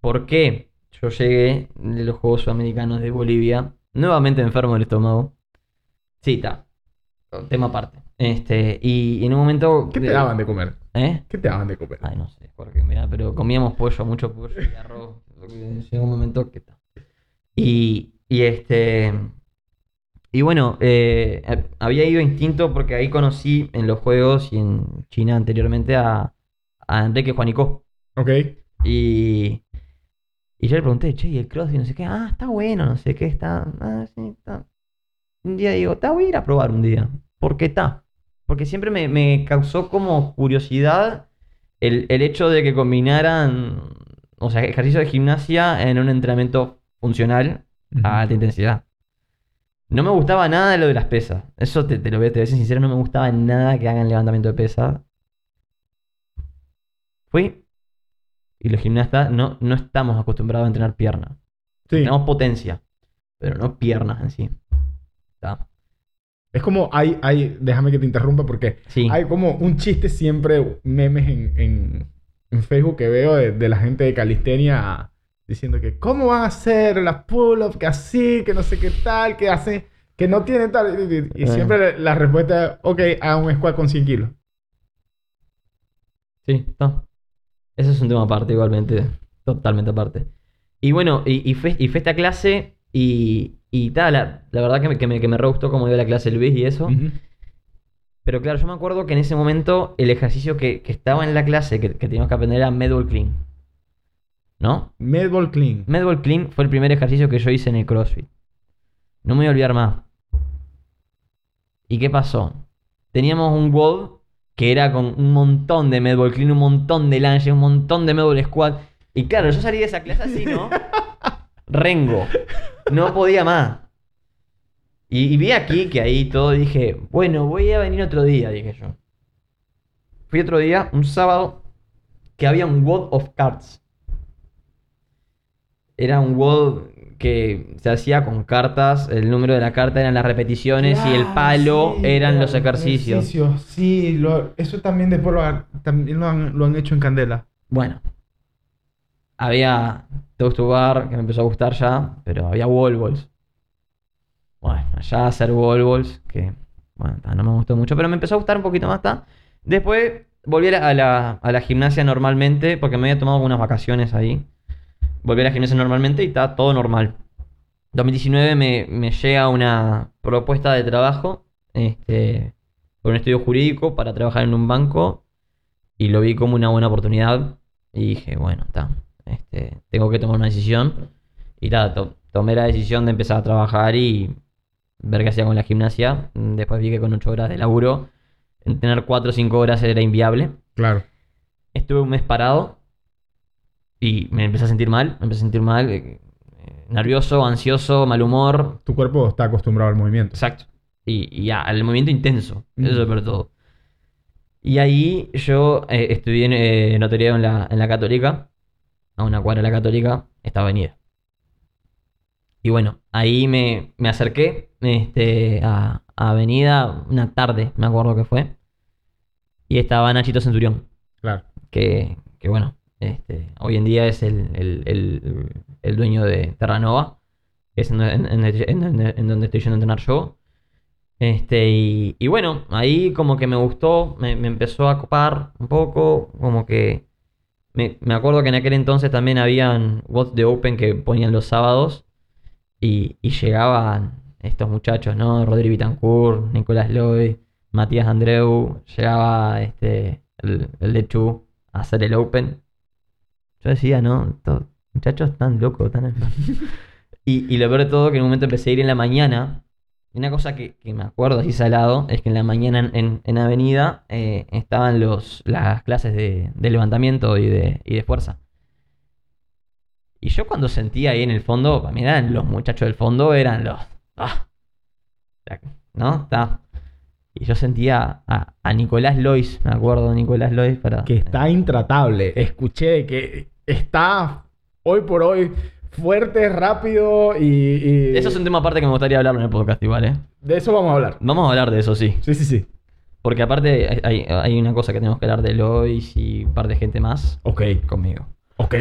¿Por qué? Yo llegué de los Juegos Sudamericanos de Bolivia, nuevamente enfermo del estómago. Sí, está. tema aparte. Este, y, en un momento. ¿Qué te daban de comer? ¿Eh? ¿Qué te daban de comer? Ay, no sé, porque mira, pero comíamos pollo, mucho pollo y arroz. Llegó un momento que está. Y, y este. Y bueno, eh, había ido a instinto porque ahí conocí en los juegos y en China anteriormente a, a Enrique Juanico. Ok. Y, y yo le pregunté, che, ¿y el cross? Y no sé qué, ah, está bueno, no sé qué, está. Ah, sí, está. Un día digo, está, voy a ir a probar un día. ¿Por qué está? Porque siempre me, me causó como curiosidad el, el hecho de que combinaran, o sea, ejercicio de gimnasia en un entrenamiento funcional a alta intensidad. No me gustaba nada de lo de las pesas. Eso te, te lo voy a te voy a ser sincero, no me gustaba nada que hagan levantamiento de pesas. Fui. Y los gimnastas no, no estamos acostumbrados a entrenar piernas. Sí. Tenemos potencia, pero no piernas en sí. ¿Está? Es como hay, hay, déjame que te interrumpa porque Sí. hay como un chiste siempre, memes en, en, en Facebook que veo de, de la gente de calistenia diciendo que cómo van a hacer las pull-ups, que así, que no sé qué tal, que hacen, que no tienen tal. Y, siempre la respuesta es, ok, haga un squat con 100 kilos. Sí, está. Ese es un tema aparte, igualmente. Totalmente aparte. Y bueno, y, y fue, y fue esta clase y, y tal, la, la verdad que me, que, me, que me re gustó cómo dio la clase Luis y eso. Pero claro, yo me acuerdo que en ese momento el ejercicio que, que estaba en la clase que, que teníamos que aprender era medball clean. ¿No? Medball clean. Medball clean fue el primer ejercicio que yo hice en el CrossFit. No me voy a olvidar más. ¿Y qué pasó? Teníamos un WOD que era con un montón de medball clean, un montón de lunge, un montón de medball squat. Y claro, yo salí de esa clase así, ¿no? <laughs> Rengo. No podía más. Y, y vi aquí que ahí todo dije, bueno, voy a venir otro día, dije yo. Fui otro día, un sábado, que había un WOD of Cards. Era un WOD que se hacía con cartas, el número de la carta eran las repeticiones y el Claro, palo sí, eran los ejercicios. Sí, lo- eso también después lo, han- también lo han, lo han hecho en Candela. Bueno, había Toast to Bar, que me empezó a gustar ya, pero había wall balls. Bueno, allá hacer wall balls, que bueno, no me gustó mucho, pero me empezó a gustar un poquito más. Después volví a la, a la- a la gimnasia normalmente, porque me había tomado unas vacaciones ahí. Volví a la gimnasia normalmente y está todo normal. 2019 me, me llega una propuesta de trabajo este, por un estudio jurídico para trabajar en un banco y lo vi como una buena oportunidad y dije, bueno, está, este, tengo que tomar una decisión y ta, to- tomé la decisión de empezar a trabajar y ver qué hacía con la gimnasia. Después vi que con 8 horas de laburo, en tener 4 o 5 horas era inviable. Claro. Estuve un mes parado y me empecé a sentir mal, me empecé a sentir mal, eh, eh, nervioso, ansioso, mal humor, Tu cuerpo está acostumbrado al movimiento. Exacto. Y, y al movimiento intenso. Mm. Eso sobre todo. Y ahí yo eh, estudié en, eh, notariado en la, en la Católica. A una cuadra de la Católica. Esta avenida. Y bueno, ahí me, me acerqué este, a, a Avenida una tarde, me acuerdo que fue. Y estaba Nachito Centurión Claro. que, que bueno, este, hoy en día es el, el- el- dueño de Terranova, que es en, donde estoy yendo a entrenar yo. Este, y, y bueno, ahí como que me gustó, me, me empezó a copar un poco, como que me, me acuerdo que en aquel entonces también habían What's the Open que ponían los sábados y, y llegaban estos muchachos, ¿no? Rodri Vitancourt, Nicolás Lloyd, Matías Andreu, llegaba este, el, el de Chu a hacer el Open. Yo decía, ¿no? Estos muchachos tan locos, enfermos. y, y lo peor de todo, que en un momento empecé a ir en la mañana. Una cosa que, que me acuerdo así salado es que en la mañana en, en- en Avenida eh, estaban los, las clases de, de levantamiento y de, y de fuerza. Y yo cuando sentía ahí en el fondo, para mí los muchachos del fondo, eran los... ah, ¿No? Está. Y yo sentía a, a Nicolás Lois, me acuerdo de Nicolás Lois para... Que está intratable. Escuché que está hoy por hoy fuerte, rápido y. y- Eso es un tema aparte que me gustaría hablarlo en el podcast igual, ¿eh? De eso vamos a hablar. Vamos a hablar de eso, sí. Sí, sí, sí. Porque aparte hay, hay- una cosa que tenemos que hablar de Lois y un par de gente más Ok, conmigo. ok.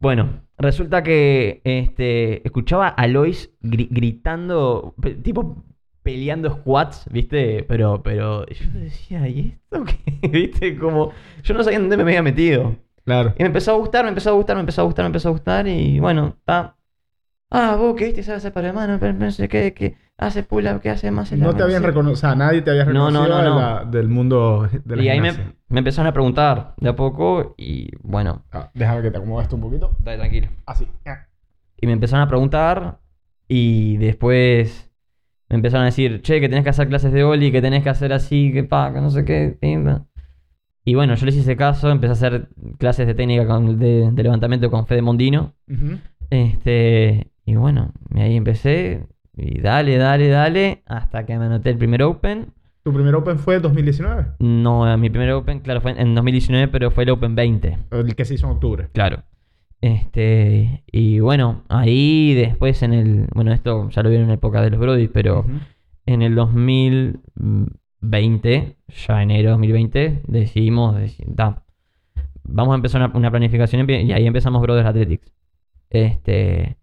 Bueno, resulta que este, escuchaba a Lois gri- gritando, tipo peleando squats, ¿viste? Pero, pero yo decía, ¿y esto qué? <laughs> ¿Viste? Como, yo no sabía dónde me había metido. Claro. Y me empezó a gustar, me empezó a gustar, me empezó a gustar, me empezó a gustar y bueno, está. Ah, vos que viste, sabes hacer para hermano, pero no sé qué, que hace pull up, que hace más el No te habían reconocido, o sea, nadie te había No, no, reconocido no, de no. la- del mundo de la Y ahí me, me empezaron a preguntar de a poco y bueno, Ah, déjame que te acomode esto un poquito. dale tranquilo. Así. Y me empezaron a preguntar y después me empezaron a decir, che, que tenés que hacer clases de Oli, que tenés que hacer así, que pa, que no sé qué. pimba". Y bueno, yo les hice caso, empecé a hacer clases de técnica con- de, de levantamiento con Fede Mondino. Este, y bueno, ahí empecé. Y dale, dale, dale, hasta que me anoté el primer Open. ¿Tu primer Open fue 2019? No, mi primer Open, claro, fue en 2019, pero fue el Open 20. El que se hizo en octubre. Claro. Este, y bueno, ahí después en el. Bueno, esto ya lo vieron en la época de los Brody, pero en el 2020, ya enero 2020, decidimos. da, vamos a empezar una, una planificación y ahí empezamos Brothers Athletics. Este.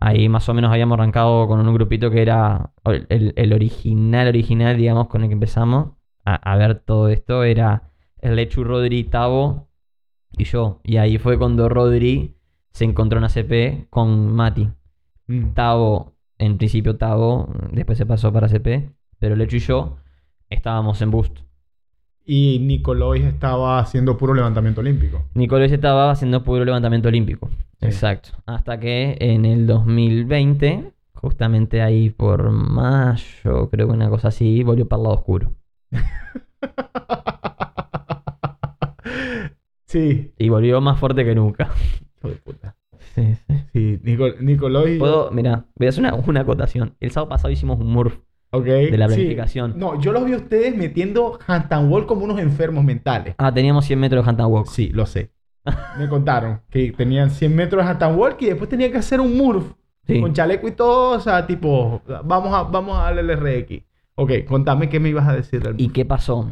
Ahí más o menos habíamos arrancado con un grupito que era el, el- el original, original, digamos, con el que empezamos a, a ver todo esto. Era el Lechu, Rodri, Tavo y yo. Y ahí fue cuando Rodri se encontró en ACP con Mati. Mm. Tavo, en principio Tavo, después se pasó para ACP, pero Lechu y yo estábamos en Boost. Y Nicolois estaba haciendo puro levantamiento olímpico. Nicolás estaba haciendo puro levantamiento olímpico. Sí. Exacto. Hasta que en el 2020, justamente ahí por mayo, creo que una cosa así, volvió para el lado oscuro. <laughs> sí. Y volvió más fuerte que nunca. <laughs> Hijo de puta. Sí, sí. Sí, Nico- Nicolois. Puedo, mira, voy a hacer una, una acotación. El sábado pasado hicimos un Murph. De la sí. planificación. No, yo los vi a ustedes metiendo handstand wall como unos enfermos mentales. Ah, teníamos 100 metros de Hunter Walk. Sí, lo sé. Me contaron que tenían 100 metros de handstand walk y después tenían que hacer un murph Sí. con chaleco y todo. O sea, tipo, vamos a, vamos a darle el RX. Ok, contame qué me ibas a decir del ¿Y qué pasó?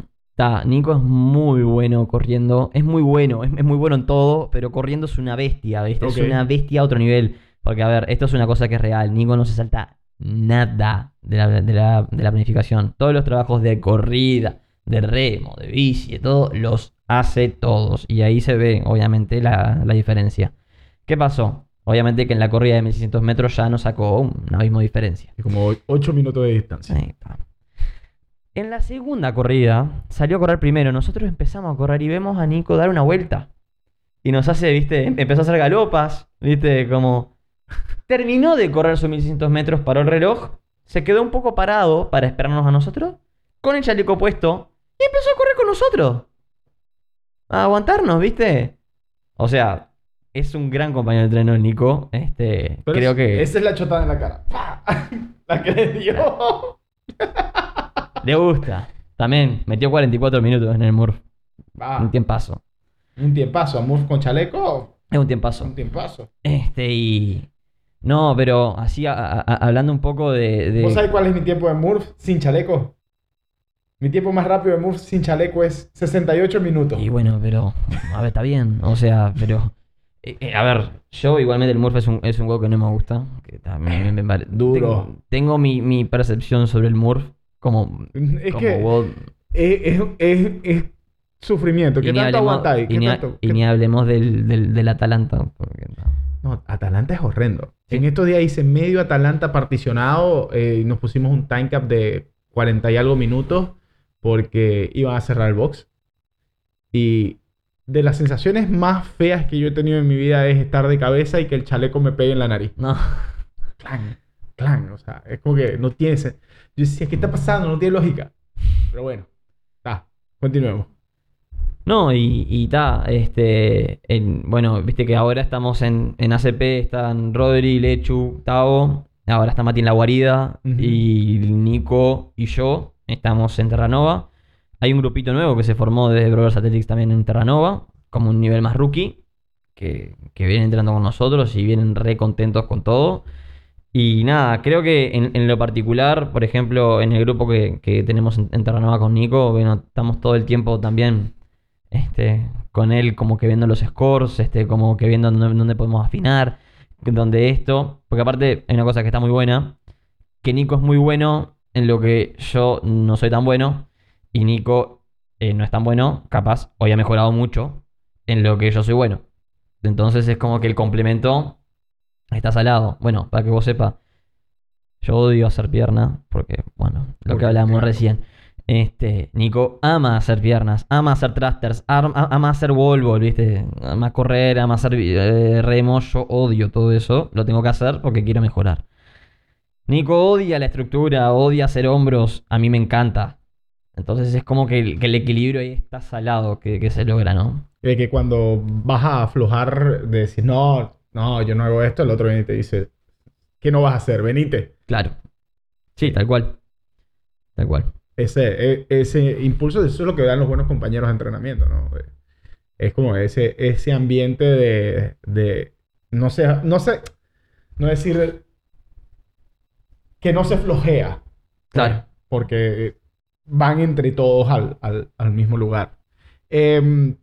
Nico es muy bueno corriendo. Es muy bueno, es, es muy bueno en todo, pero corriendo es una bestia. Es una bestia a otro nivel. Porque, a ver, esto es una cosa que es real. Nico no se salta nada de la, de la- de la planificación. Todos los trabajos de corrida, de remo, de bici, de todo, los hace todos. Y ahí se ve, obviamente, la, la diferencia. ¿Qué pasó? Obviamente que en la corrida de 1600 metros ya nos sacó un abismo de diferencia. Como 8 minutos de distancia. Ahí está. En la segunda corrida salió a correr primero. Nosotros empezamos a correr y vemos a Nico dar una vuelta. Y nos hace, viste, em- empezó a hacer galopas, viste, como... Terminó de correr sus 1600 metros, paró el reloj, se quedó un poco parado para esperarnos a nosotros, con el chaleco puesto, y empezó a correr con nosotros. A aguantarnos, viste. O sea, es un gran compañero de tren, Nico. Este, Pero creo es- que... Esa es la chotada en la cara. ¡Pah! <laughs> la que le dio. <laughs> Le gusta. También metió 44 minutos en el Murph. Ah, Un tiempazo. un tiempazo. Murph con chaleco. Es un tiempazo. Un tiempazo. Este y. No, pero así a- a- a- hablando un poco de. de- ¿Vos sabés cuál es mi tiempo de Murph sin chaleco? Mi tiempo más rápido de Murph sin chaleco es 68 minutos. Y bueno, pero. A ver, está bien. O sea, pero. eh, eh, a ver, yo igualmente el Murph es un, es un juego que no me gusta. Que también me, Duro. Tengo, tengo mi, mi percepción sobre el Murph como. Es como que es, es, es- sufrimiento. ¿Qué tanto aguantáis? y ¿Qué ni a- tanto? y qué- ni hablemos del, del, del Atalanta. porque no. No, Atalanta es horrendo. Sí. En estos días hice medio Atalanta particionado eh, y nos pusimos un time cap de 40 y algo minutos porque iban a cerrar el box. Y de las sensaciones más feas que yo he tenido en mi vida es estar de cabeza y que el chaleco me pegue en la nariz. No. Clan, clan. O sea, es como que no tiene... sen- Yo decía, ¿qué está pasando? No tiene lógica. Pero bueno, está. Continuemos. No, y, y ta, este, en- bueno, viste que ahora estamos en, en ACP, están Rodri, Lechu, Tavo, ahora está Mati en la guarida, y Nico y yo estamos en Terranova. Hay un grupito nuevo que se formó desde Brothers Athletics también en Terranova, como un nivel más rookie, que, que vienen entrando con nosotros y vienen re contentos con todo. Y nada, creo que en, lo particular, por ejemplo, en el grupo que, que tenemos en, en Terranova con Nico, bueno, estamos todo el tiempo también este, con él como que viendo los scores, este, como que viendo dónde, dónde podemos afinar, dónde esto. Porque aparte hay una cosa que está muy buena, que Nico es muy bueno en lo que yo no soy tan bueno y Nico eh, no es tan bueno, capaz, hoy ha mejorado mucho en lo que yo soy bueno. Entonces es como que el complemento está salado. Bueno, para que vos sepas, yo odio hacer pierna, porque, bueno, lo Porque, que hablábamos claro. recién. Este, Nico ama hacer piernas, ama hacer thrusters, ama hacer wall ball, ¿viste? Ama correr, ama hacer eh, remo. Yo odio todo eso. Lo tengo que hacer porque quiero mejorar. Nico odia la estructura, odia hacer hombros. A mí me encanta. Entonces es como que el, que el equilibrio ahí está salado que, que se logra, ¿no? Que cuando vas a aflojar, de decir, no, no, yo no hago esto, el otro viene y te dice, ¿qué no vas a hacer? Venite. Claro. Sí, tal cual. Tal cual. Ese, e- ese impulso, eso es lo que dan los buenos compañeros de entrenamiento, ¿no? Eh, Es como ese, ese ambiente de, de no sé, no sé, no decir que no se flojea. Claro. Porque van entre todos al, al- al mismo lugar. Em,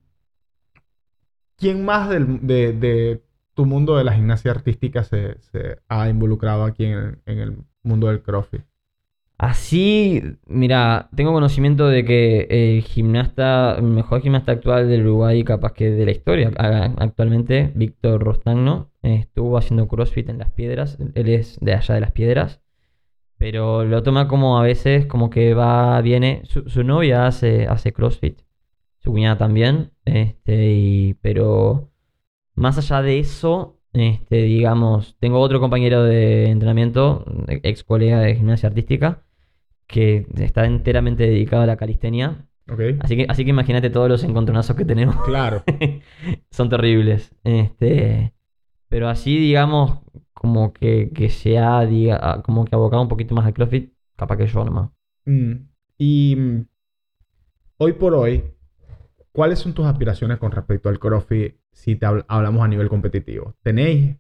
¿Quién más del- de, de tu mundo de la gimnasia artística se, se ha involucrado aquí en el, en el mundo del CrossFit? Así, mira, tengo conocimiento de que el gimnasta, el mejor gimnasta actual del Uruguay, capaz que de la historia, actualmente, Víctor Rostagno, estuvo haciendo CrossFit en Las Piedras. Él es de allá de Las Piedras. Pero lo toma como a veces, como que va, viene. Su, su novia hace, hace CrossFit. Su cuñada también. Este, y, pero más allá de eso, este, digamos, tengo otro compañero de entrenamiento, ex colega de gimnasia artística, que está enteramente dedicado a la calistenia. Así que, así que imagínate todos los encontronazos que tenemos. Claro. <laughs> Son terribles. Este, pero así, digamos, como que, que se ha diga, como que abocado un poquito más al CrossFit, capaz que yo nomás. Mm, Y mm, hoy por hoy, ¿cuáles son tus aspiraciones con respecto al CrossFit si te habl- hablamos a nivel competitivo? ¿Tenéis?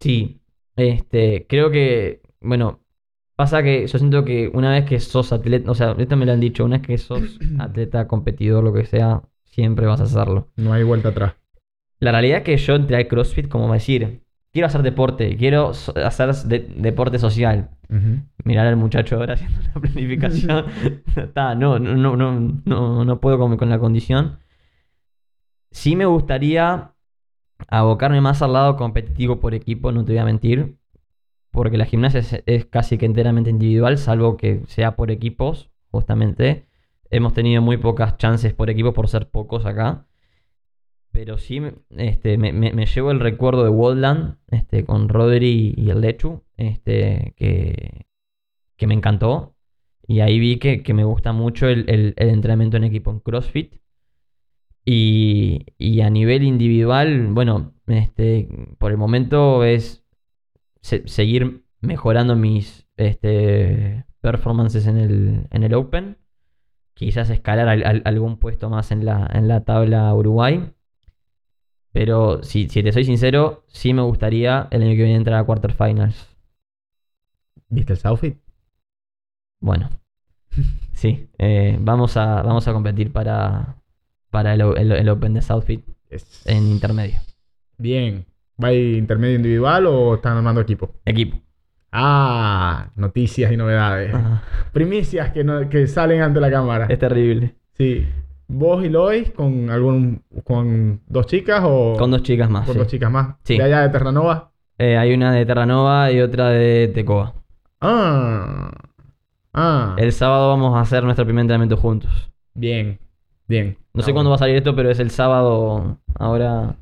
Sí, este, creo que, bueno, pasa que yo siento que una vez que sos atleta, o sea, esto me lo han dicho, una vez que sos <clears throat> atleta, competidor, lo que sea, siempre vas a hacerlo. No hay vuelta atrás. La realidad es que yo entré al CrossFit como decir, quiero hacer deporte, quiero hacer de- deporte social. Mirar al muchacho ahora haciendo la planificación. <laughs> <laughs> Está, no, no, no, no, no, no puedo con, con la condición. Sí me gustaría abocarme más al lado competitivo por equipo, no te voy a mentir. Porque la gimnasia es, casi que enteramente individual, salvo que sea por equipos, justamente. Hemos tenido muy pocas chances por equipo por ser pocos acá. Pero sí me- este, me, llevo el recuerdo de Wildland este, con Rodri y el Lechu, este, que, me encantó. Y ahí vi que, me gusta mucho el entrenamiento en equipo en CrossFit. Y, y a nivel individual, bueno, este, por el momento es se- seguir mejorando mis este, performances en el, en el Open. Quizás escalar al- al- algún puesto más en la, en la tabla Uruguay. Pero si, si te soy sincero, sí me gustaría el año que viene entrar a quarterfinals. ¿Viste el Southfit? Bueno, <laughs> sí, eh, vamos, a, vamos a competir para, para el, el- el Open de Southfit Es- en intermedio. Bien. ¿Va a intermedio individual o están armando equipo? Equipo. Ah, noticias y novedades. Ajá. Primicias que, no- que salen ante la cámara. Es terrible. Sí. ¿Vos y Lois con algún con dos chicas o Con dos chicas más. con sí. dos chicas más? Sí. De allá de Terranova. Eh, hay una de Terranova y otra de Tecoa. Ah. Ah. El sábado vamos a hacer nuestro primer entrenamiento juntos. Bien. Bien. No sé Ah, cuándo va a salir esto, pero es el sábado. Ahora,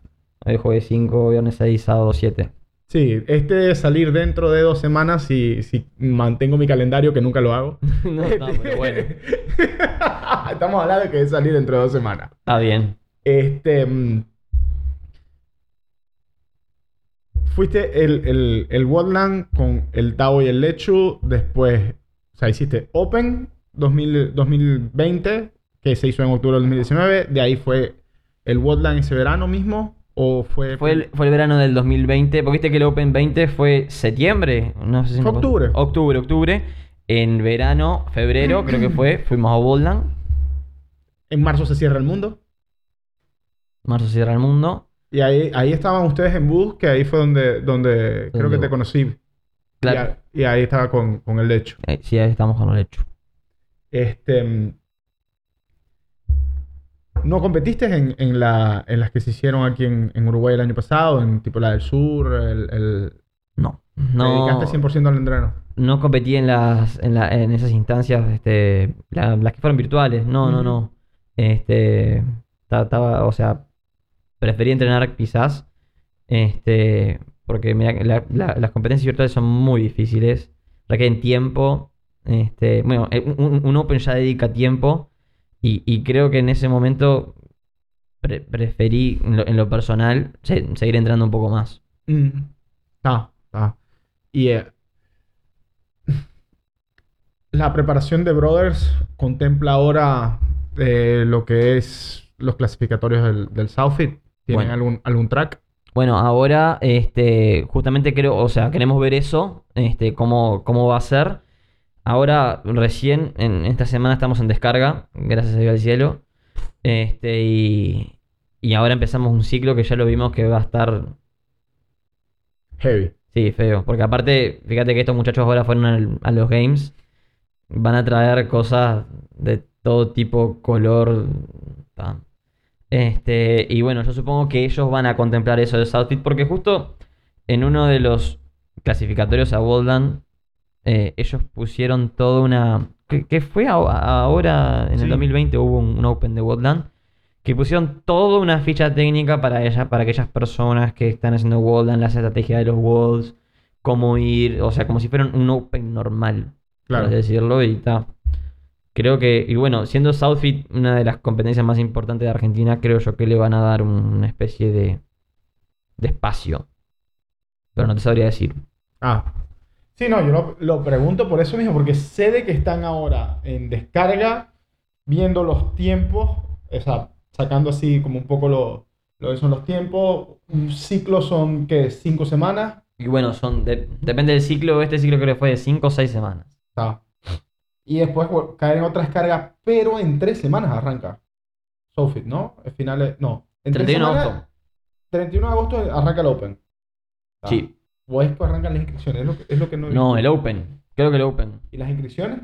hoy jueves 5, viernes 6, sábado 7. Sí, este debe salir dentro de dos semanas si, si mantengo mi calendario, que nunca lo hago. <laughs> no, no, pero bueno. <laughs> Estamos hablando de que debe salir dentro de dos semanas. Está bien. Este. mm, Fuiste el, el, el Wotland con el Tao y el Lechu. Después, o sea, hiciste Open 2000 2020, que se hizo en octubre del 2019. De ahí fue el Wotland ese verano mismo. ¿O fue.? Fue el, fue el verano del 2020. Porque viste que el Open 20 fue septiembre. No sé si Fue octubre. Octubre, octubre. En verano, febrero, creo que fue. <clears throat> Fuimos a Boldland. En marzo se cierra el mundo. Marzo cierra el mundo. Y ahí, ahí estaban ustedes en bus, que ahí fue donde, donde creo que te conocí. Claro. Y, a- y ahí estaba con, con el lecho. Eh, sí, ahí estamos con el hecho. Este. ¿No competiste en, en, la, en las que se hicieron aquí en, en Uruguay el año pasado? En tipo la del sur, el, el, No. ¿Te No. dedicaste 100% al entreno? No competí en las en, la- en esas instancias, este, la- las que fueron virtuales. No, no, no. Este, ta- estaba, o sea, preferí entrenar quizás, este, porque mira, la- la- las competencias virtuales son muy difíciles, requieren tiempo. Este, bueno, eh, un- un Open ya dedica tiempo y, y creo que en ese momento pre- preferí, en lo, en lo personal, se- seguir entrenando un poco más. Mm. Ah, ah. Y eh, <laughs> la preparación de Brothers contempla ahora eh, lo que es los clasificatorios del, del Southfit. ¿Tienen Bueno. algún, algún track? Bueno, ahora, este, justamente creo, o sea, queremos ver eso, este, cómo, cómo va a ser. Ahora, recién, en esta semana estamos en descarga, gracias a Dios al cielo. Este, y, y ahora empezamos un ciclo que ya lo vimos que va a estar, Heavy. sí, feo. Porque aparte, fíjate que estos muchachos ahora fueron al- a los games, van a traer cosas de todo tipo, color. Este, y bueno, yo supongo que ellos van a contemplar eso de Southfit porque justo en uno de los clasificatorios a Wildland, eh, ellos pusieron toda una... que, que fue a- ahora, en Sí. el 2020 hubo un, un Open de Wildland, que pusieron toda una ficha técnica para, ella, para aquellas personas que están haciendo Wildland, las estrategias de los Walls, cómo ir, o sea, como si fuera un Open normal, Claro. por así decirlo, y está. Creo que, y bueno, siendo Southfit una de las competencias más importantes de Argentina, creo yo que le van a dar un- una especie de, de espacio. Pero no te sabría decir. Ah. Sí, no, yo lo, lo pregunto por eso mismo, porque sé de que están ahora en descarga, viendo los tiempos, o sea, sacando así como un poco lo, lo que son los tiempos. Un ciclo son, ¿qué? ¿Cinco semanas? Y bueno, son de- depende del ciclo, este ciclo creo que fue de 5 o 6 semanas. Está. Y después bueno, caer en otra descarga, pero en tres semanas arranca. Sofit, ¿no? El final es- no. En tres 31 de agosto. 31 de agosto arranca el Open. Sí. O es que arrancan las inscripciones, es lo que, es lo que no he No, visto. el Open. Creo que el Open. ¿Y las inscripciones?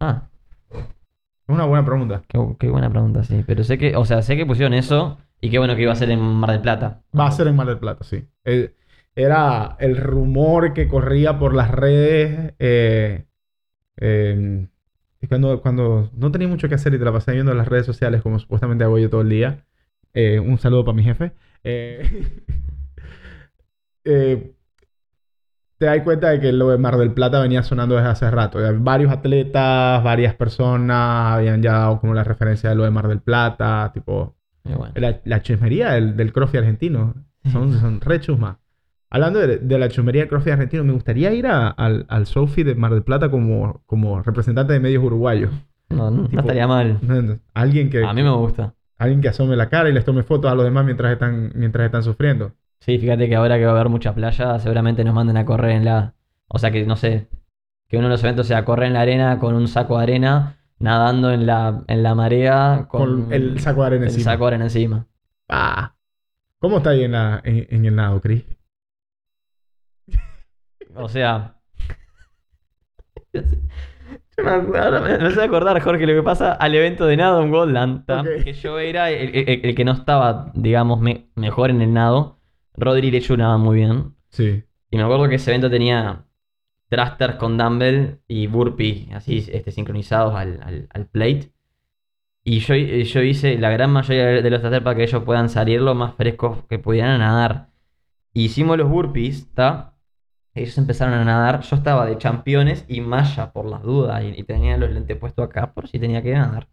Ah, Es una buena pregunta. qué, qué buena pregunta, sí. Pero sé que, o sea, sé que pusieron eso y qué bueno que iba a ser en Mar del Plata. Va a ser en Mar del Plata, sí. Eh, era el rumor que corría por las redes. eh, eh, y cuando, cuando no tenía mucho que hacer y te la pasé viendo en las redes sociales, como supuestamente hago yo todo el día. eh, un saludo para mi jefe. eh, <laughs> eh, te das cuenta de que lo de Mar del Plata venía sonando desde hace rato. Había Varios atletas, varias personas habían ya dado como la referencia de lo de Mar del Plata, tipo bueno. la, la chusmería del, del crossfit argentino. Son, son re chusmas. Hablando de, de la chusmería del crossfit argentino, me gustaría ir a- al, al Sofi de Mar del Plata como, como representante de medios uruguayos. No, no Tipo- estaría mal. Alguien que, A mí me gusta. alguien que asome la cara y les tome fotos a los demás mientras están, mientras están sufriendo. Sí, fíjate que ahora que va a haber mucha playa, seguramente nos manden a correr en la. O sea que no sé. Que uno de los eventos sea correr en la arena con un saco de arena, nadando en la, en la marea con, Con, el saco de arena el encima. saco de arena encima. Ah. ¿Cómo está ahí en, la, en, en el nado, Chris? O sea. <laughs> Yo me, ahora me, me hace acordar, Jorge, lo que pasa al evento de nado en Goldland. Que yo era el, el- el que no estaba, digamos, me- mejor en el nado. Rodri y Lechu nadaban muy bien. Sí. Y me acuerdo que ese evento tenía thrusters con dumbbell y burpee así este, sincronizados al, al- al plate. Y yo, yo hice la gran mayoría de los thrusters para que ellos puedan salir lo más frescos que pudieran a nadar. Hicimos los burpees, ¿está? Ellos empezaron a nadar. Yo estaba de championes y malla por las dudas. Y, y tenía los lentes puestos acá por si tenía que nadar.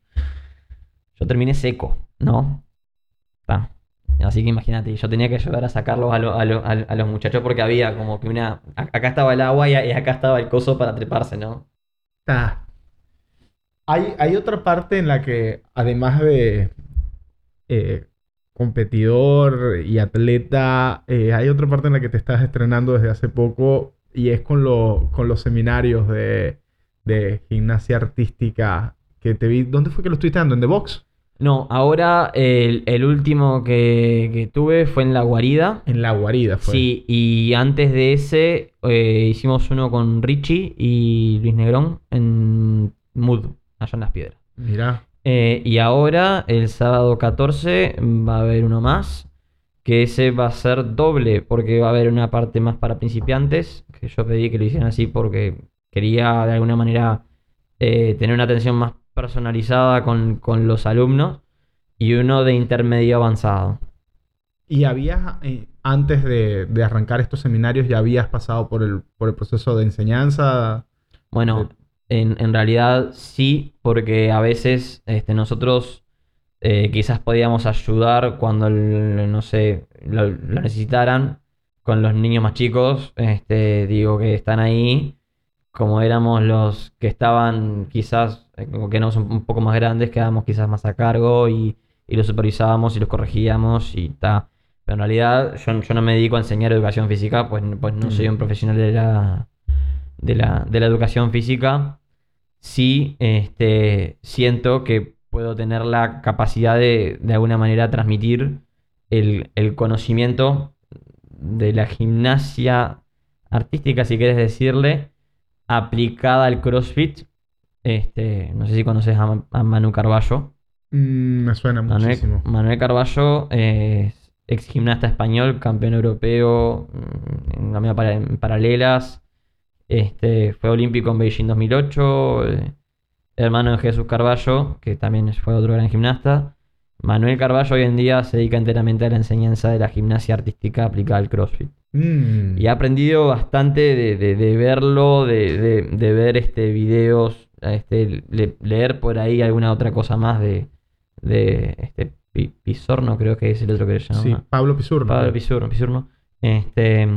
Yo terminé seco, ¿no? Así que imagínate, yo tenía que ayudar a sacarlos a, lo- a lo- a- a los muchachos porque había como que una. Acá estaba el agua y, acá estaba el coso para treparse, ¿no? Está. Hay, otra parte en la que, además de eh, competidor y atleta, eh, hay otra parte en la que te estás estrenando desde hace poco y es con, con los seminarios de, de gimnasia artística que te vi. ¿Dónde fue que lo estuviste dando? ¿En The Box? No, ahora el, el último que, que tuve fue en la guarida. En la guarida fue. Sí, y antes de ese eh, hicimos uno con Richie y Luis Negrón en Mood, allá en las piedras. Mirá. Eh, y ahora, el sábado 14, va a haber uno más. Que ese va a ser doble, porque va a haber una parte más para principiantes. Que yo pedí que lo hicieran así porque quería de alguna manera eh, tener una atención más personalizada con, con los alumnos. Y uno de intermedio avanzado. ¿Y habías, eh, antes de, de arrancar estos seminarios, ya habías pasado por el, por el proceso de enseñanza? Bueno, en, en realidad sí, porque a veces este, nosotros eh, quizás podíamos ayudar cuando, el- no sé, lo, lo necesitaran con los niños más chicos, este, digo que están ahí, como éramos los que estaban quizás, eh, como que éramos un, un poco más grandes, quedábamos quizás más a cargo y, y los supervisábamos y los corregíamos y ta. Pero en realidad yo, yo no me dedico a enseñar educación física, pues, pues no soy un profesional de la, de la, de la educación física, sí este, siento que puedo tener la capacidad de, de alguna manera, transmitir el, el conocimiento de la gimnasia artística, si quieres decirle, aplicada al CrossFit. Este, no sé si conoces a, a Manu Carballo. Mm, me suena Manuel, muchísimo. Manuel Carballo es ex gimnasta español, campeón europeo mm, en, la en paralelas. Este, fue olímpico en Beijing 2008. eh, hermano de Jesús Carballo, que también fue otro gran gimnasta. Manuel Carballo hoy en día se dedica enteramente a la enseñanza de la gimnasia artística aplicada al CrossFit. Mm. Y he aprendido bastante de, de- de verlo, de, de- ver este videos, este, le- leer por ahí alguna otra cosa más de, de este Pi- Pisorno, creo que es el otro que le llama. Sí, Pablo Pisurno. Pablo Pisurno, Pisurno. Este,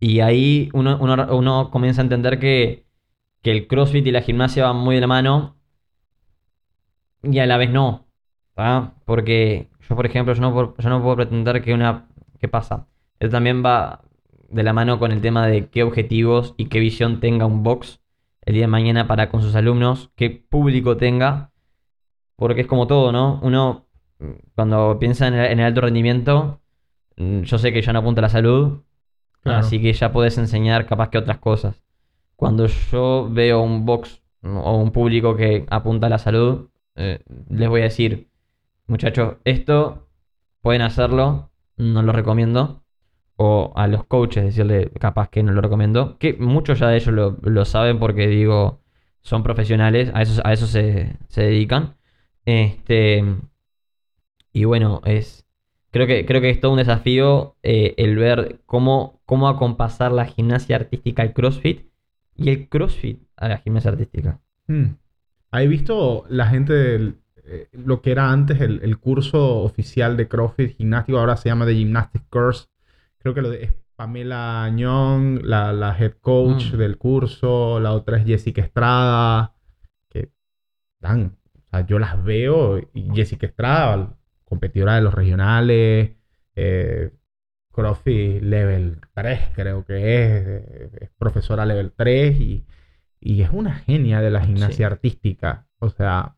y ahí uno, uno- uno comienza a entender que, que el CrossFit y la gimnasia van muy de la mano y a la vez no. Porque yo, por ejemplo, yo no, yo no puedo pretender que una... ¿Qué pasa? Eso también va de la mano con el tema de qué objetivos y qué visión tenga un box el día de mañana para con sus alumnos, qué público tenga. Porque es como todo, ¿no? Uno, mm, cuando piensa en el, en el alto rendimiento, mm, yo sé que ya no apunta a la salud, Claro. así que ya puedes enseñar capaz que otras cosas. Cuando yo veo un box mm, o un público que apunta a la salud, eh, les voy a decir, muchachos, esto pueden hacerlo, no lo recomiendo. O a los coaches decirle, capaz que no lo recomiendo. Que muchos ya de ellos lo, lo saben porque digo, son profesionales, a eso, a eso se, se dedican. Este, y bueno, es. Creo que, creo que es todo un desafío eh, el ver cómo, cómo acompasar la gimnasia artística al CrossFit y el CrossFit a la gimnasia artística. Mm. ¿Has visto la gente del, eh, lo que era antes el, el curso oficial de CrossFit gimnástico? Ahora se llama The Gymnastic Course. Creo que lo de, es Pamela Añón, la, la head coach Mm. del curso. La otra es Jessica Estrada. Que dan, o sea, yo las veo. Y Jessica Estrada, competidora de los regionales. eh, CrossFit Level 3, creo que es. eh, Es profesora Level 3 y, y es una genia de la gimnasia Sí. artística. O sea,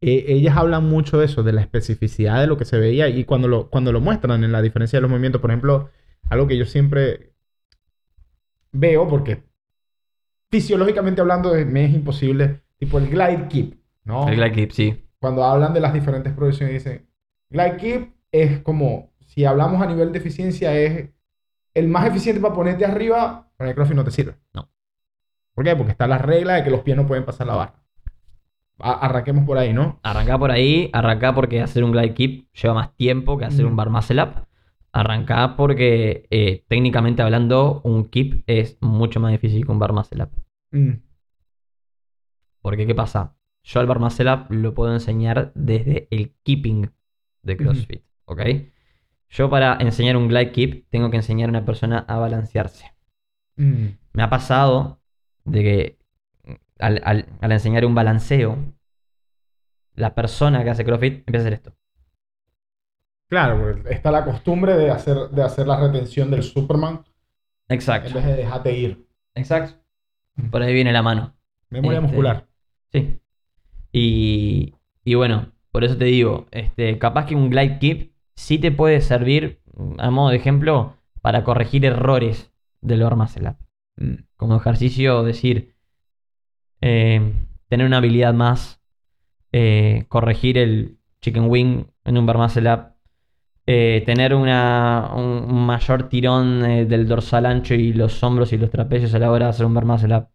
e- ellas hablan mucho de eso, de la especificidad de lo que se veía y cuando lo, cuando lo muestran en la diferencia de los movimientos, por ejemplo, algo que yo siempre veo, porque fisiológicamente hablando me es imposible, tipo el glide keep, ¿no? El glide clip, sí. cuando hablan de las diferentes producciones, dicen, glide keep es como, si hablamos a nivel de eficiencia, es el más eficiente para ponerte arriba, pero el CrossFit no te sirve. No. ¿Por qué? Porque está la regla de que los pies no pueden pasar la barra. A- arranquemos por ahí, ¿no? Arrancá por ahí, arrancá porque hacer un glide keep lleva más tiempo que hacer Mm. un bar muscle up. Arrancá porque eh, técnicamente hablando, un keep es mucho más difícil que un bar muscle up. Mm, Porque, ¿qué pasa? Yo al bar muscle up lo puedo enseñar desde el keeping de CrossFit, ¿ok? Yo para enseñar un glide keep tengo que enseñar a una persona a balancearse. mm, Me ha pasado de que al, al- al enseñar un balanceo, la persona que hace CrossFit empieza a hacer esto. Claro, porque está la costumbre de hacer, de hacer la retención del Superman en Exacto. vez de dejarte ir. Exacto. Por ahí viene la mano. Memoria Este, muscular. Sí. Y, y bueno, Por eso te digo, este, capaz que un glide keep sí te puede servir, a modo de ejemplo, para corregir errores del muscle up. Mm. Como ejercicio, decir, eh, tener una habilidad más, eh, corregir el chicken wing en un bar muscle up, eh, tener una, un, mayor tirón eh, del dorsal ancho y los hombros y los trapecios a la hora de hacer un bar muscle up.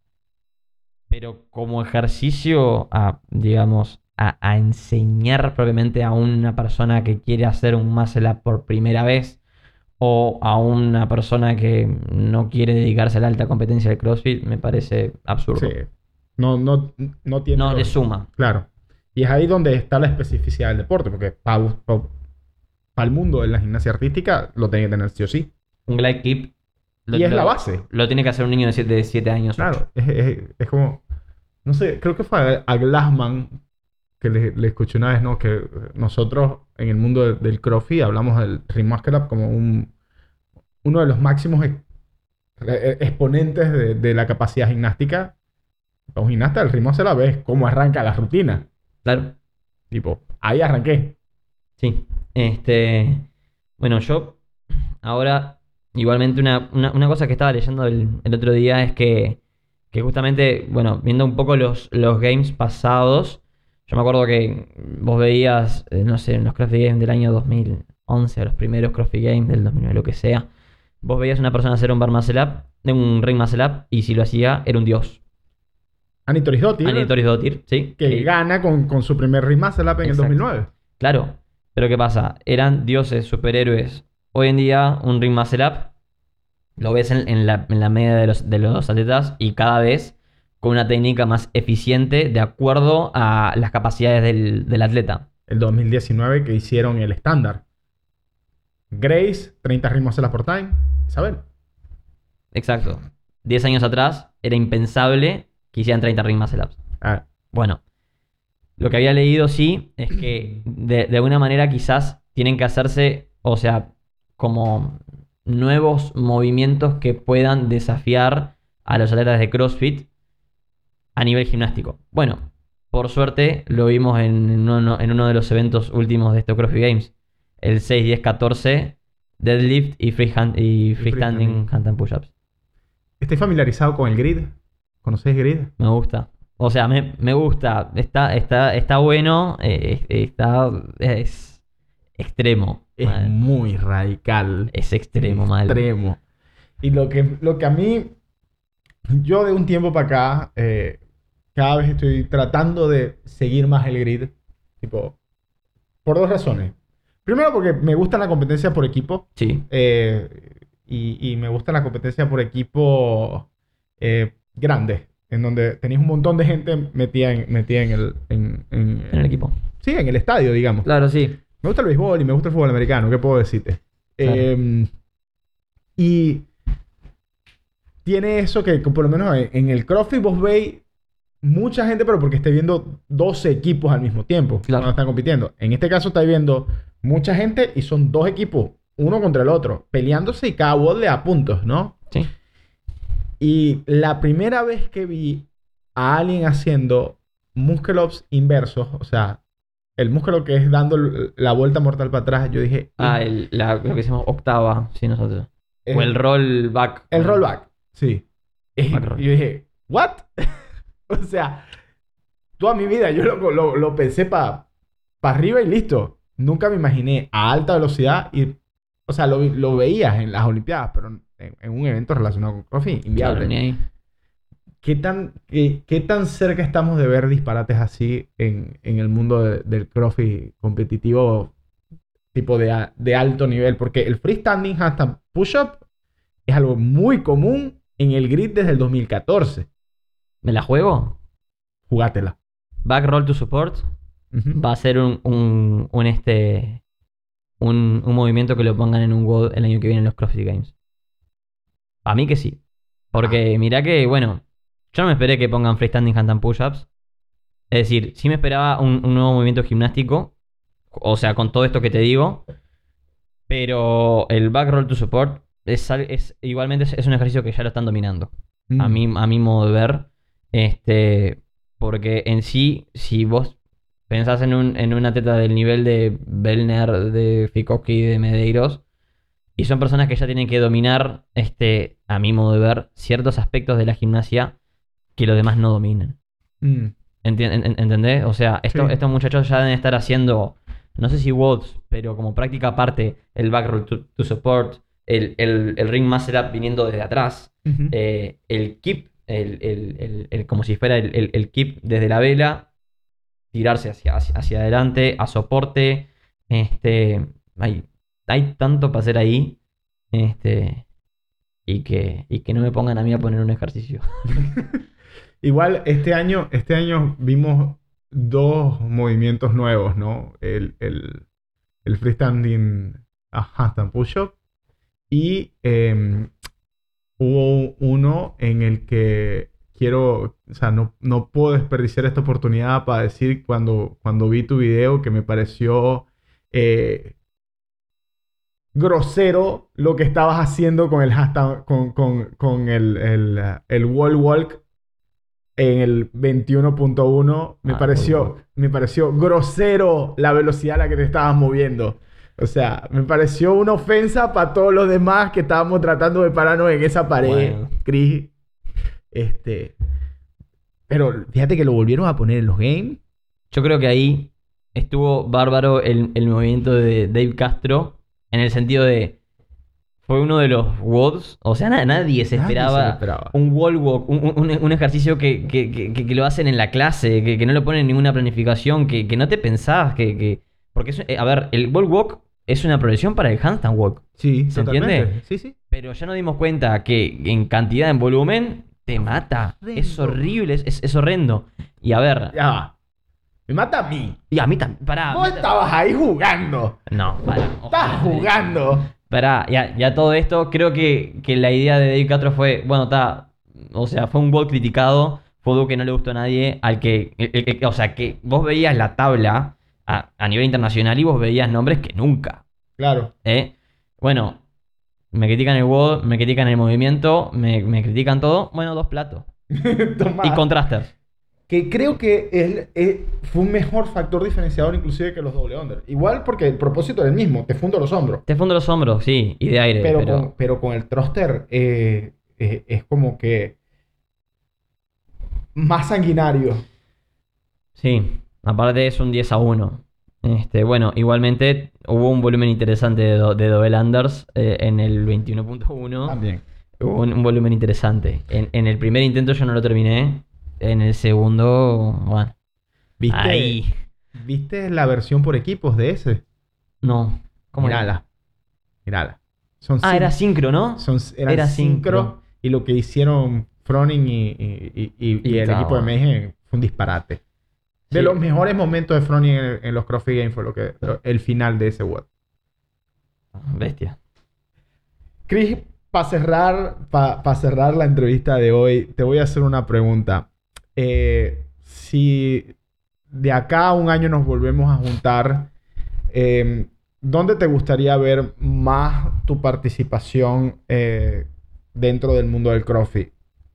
Pero como ejercicio, a, digamos, a, a enseñar propiamente a una persona que quiere hacer un muscle up por primera vez o a una persona que no quiere dedicarse a la alta competencia del CrossFit, me parece absurdo. Sí. No, no, no tiene. No le suma. Claro. Y es ahí donde está la especificidad del deporte, porque para el mundo de la gimnasia artística lo tiene que tener sí o sí. Un glide clip. lo- y es lo- la base. Lo tiene que hacer un niño de 7 años. Claro. Es, es- es como. No sé, creo que fue a, Glassman que le, le escuché una vez, ¿no? Que nosotros en el mundo de- del CrossFit hablamos del Ring Up como un, uno de los máximos ex- eh, exponentes de, de la capacidad gimnástica. Para un gimnasta, el Ring Muscle Up es cómo arranca la rutina. Claro. Tipo, ahí arranqué. Sí. Este. Bueno, yo. Ahora. Igualmente, una, una- una cosa que estaba leyendo el, el otro día es que. Que justamente, bueno, viendo un poco los, los games pasados. Yo me acuerdo que vos veías, eh, no sé, en los CrossFit Games del año 2011, o los primeros CrossFit Games del 2009, lo que sea. Vos veías una persona hacer un bar muscle up, de un ring muscle up, y si lo hacía, era un dios. Anitoris Dottir, Anitoris Dottir, sí. que que- gana con, con su primer Ring Muscle Up en Exacto. el 2009. Claro, pero ¿qué pasa? Eran dioses, superhéroes. Hoy en día, un ring muscle up lo ves en, en la, en la media de los, de los atletas y cada vez con una técnica más eficiente de acuerdo a las capacidades del, del atleta. El 2019 que hicieron el estándar. Grace, 30 Ring Muscle Up por time. Isabel. Exacto. 10 años atrás era impensable que hicieran 30 ring muscle ups. Ah, Bueno, lo que había leído sí es que de, de alguna manera quizás tienen que hacerse, o sea, como nuevos movimientos que puedan desafiar a los atletas de CrossFit a nivel gimnástico. Bueno, por suerte lo vimos en uno, en uno de los eventos últimos de estos CrossFit Games. El 6, 10, 14, deadlift y, freehand, y freestanding freestanding. handstand push-ups. ¿Estáis familiarizado con el grid? ¿Conocéis grid? Me gusta. O sea, me, me gusta. Está, está, está bueno. eh, está. Es extremo. Es muy radical. Es extremo, mal. Extremo. Y lo que, lo que a mí, yo de un tiempo para acá, eh, cada vez estoy tratando de seguir más el grid. Tipo, por dos razones. Primero porque me gusta la competencia por equipo. Sí. eh, y, y me gusta la competencia por equipo eh, grande. En donde tenéis un montón de gente metida en, metida en el... En, en- En el equipo. Sí, en el estadio, digamos. Claro, sí. Me gusta el béisbol y me gusta el fútbol americano, ¿qué puedo decirte? Claro. Eh, y tiene eso que, que por lo menos en, el CrossFit vos veis mucha gente, pero porque esté viendo 12 equipos al mismo tiempo Claro. cuando están compitiendo. En este caso estáis viendo mucha gente y son dos equipos, uno contra el otro, peleándose y cada bot le da puntos, ¿no? Sí. Y la primera vez que vi a alguien haciendo muscle ups inversos, o sea, el músculo que es dando la vuelta mortal para atrás, yo dije... Ah, el, la- lo que decimos octava, sí, nosotros. es- O el roll back. el rollback, sí. Y yo dije, ¿what? <laughs> o sea, toda mi vida yo lo, lo- lo pensé para arriba y listo. Nunca me imaginé a alta velocidad y... O sea, lo veías en las Olimpiadas, pero en, un evento relacionado con CrossFit, inviable. Claro, ni ahí. ¿Qué tan, qué, qué tan cerca estamos de ver disparates así en, en el mundo de- del CrossFit competitivo tipo de, de alto nivel? Porque el freestanding handstand push-up es algo muy común en el grid desde el 2014. ¿Me la juego? Jugátela. Back roll to support va a ser un, un, un este. Un, un movimiento que lo pongan en un WOD el año que viene en los CrossFit Games. A mí que sí. Porque mirá que, bueno, yo no me esperé que pongan freestanding handstand push-ups. Es decir, sí me esperaba un, un nuevo movimiento gimnástico. O sea, con todo esto que te digo. Pero el back roll to support es, al- es- igualmente es, es un ejercicio que ya lo están dominando. Mm. A, mí, a mi modo de ver. Este, porque en sí, si vos pensás en un, en un atleta del nivel de Bellner, de Fikowski, de Medeiros, y son personas que ya tienen que dominar, este, a mi modo de ver, ciertos aspectos de la gimnasia que los demás no dominan. Mm. Enti- en- en- ¿Entendés? O sea, esto- Sí. estos muchachos ya deben estar haciendo, no sé si WODs, pero como práctica aparte, el back roll to, to support, el, el, el ring muscle up viniendo desde atrás, eh, el keep, el, el- como si fuera el, keep desde la vela, tirarse hacia, hacia, hacia adelante, a soporte. Este, hay, hay tanto para hacer ahí. Este, y que, y que no me pongan a mí a poner un ejercicio. <laughs> Igual este año, este año vimos dos movimientos nuevos, ¿no? El, el, el freestanding handstand push-up y em, hubo uno en el que quiero, o sea, no, no puedo desperdiciar esta oportunidad para decir cuando, cuando vi tu video que me pareció eh, grosero lo que estabas haciendo con el hashtag, con, con, con el, el, el wall walk en el 21.1 me Ah, pareció me pareció grosero la velocidad a la que te estabas moviendo. O sea, me pareció una ofensa para todos los demás que estábamos tratando de pararnos en esa pared, Bueno. Chris. Este, pero fíjate que lo volvieron a poner en los games. Yo creo que ahí estuvo bárbaro el, el movimiento de Dave Castro en el sentido de. Fue uno de los WODs. O sea, na- nadie se Nadie se esperaba esperaba. un wall walk, un, un- un ejercicio que, que- que- lo hacen en la clase, que, que no lo ponen en ninguna planificación, que, que no te pensabas que. que- porque, es, eh, a ver, el wall walk es una progresión para el handstand walk. Sí, ¿Se totalmente. entiende? Sí, sí. Pero ya nos dimos cuenta que en cantidad, en volumen, te mata. Es horrible, es, es- horrendo. Y a ver. Va. Me mata a mí. Y a mí también. Pará. Vos me- estabas ahí jugando. No, pará. <laughs> Estás jugando. Pará, ya, ya todo esto, creo que, que la idea de David Castro fue, bueno, está, o sea, fue un gol criticado, fue algo que no le gustó a nadie, al que, el- el- el- o sea, que vos veías la tabla a, a nivel internacional y vos veías nombres que nunca, Claro. ¿eh? Bueno, me critican el WOD, me critican el movimiento, me, me critican todo, bueno, dos platos. <laughs> Y contrasters. Que creo que es- fue un mejor factor diferenciador inclusive que los doble under. Igual porque el propósito era el mismo, te fundo los hombros. Te fundo los hombros, sí, y de aire, Pero, pero... Con, pero con el thruster eh, eh, es como que más sanguinario. Sí, aparte es un 10 a 1. Este, bueno, igualmente hubo un volumen interesante de, do- de Double Unders eh, en el 21.1. También. Hubo un, un volumen interesante. En, en el primer intento yo no lo terminé. En el segundo, bueno. ¿Viste, Ahí. ¿Viste la versión por equipos de ese? No. ¿Cómo? Mirala. Mirala. Son Ah, era sincro, ¿no? son, eran era sincro, sincro. y lo que hicieron Froning y, y- y- y- y Y el equipo de. Mayhem fue un disparate. De Sí. los mejores momentos de Froning en, en los CrossFit Games fue lo que, el final de ese web. Bestia. Chris, para cerrar, pa cerrar la entrevista de hoy, te voy a hacer una pregunta. Eh, si de acá a un año nos volvemos a juntar, eh, ¿dónde te gustaría ver más tu participación eh, dentro del mundo del CrossFit?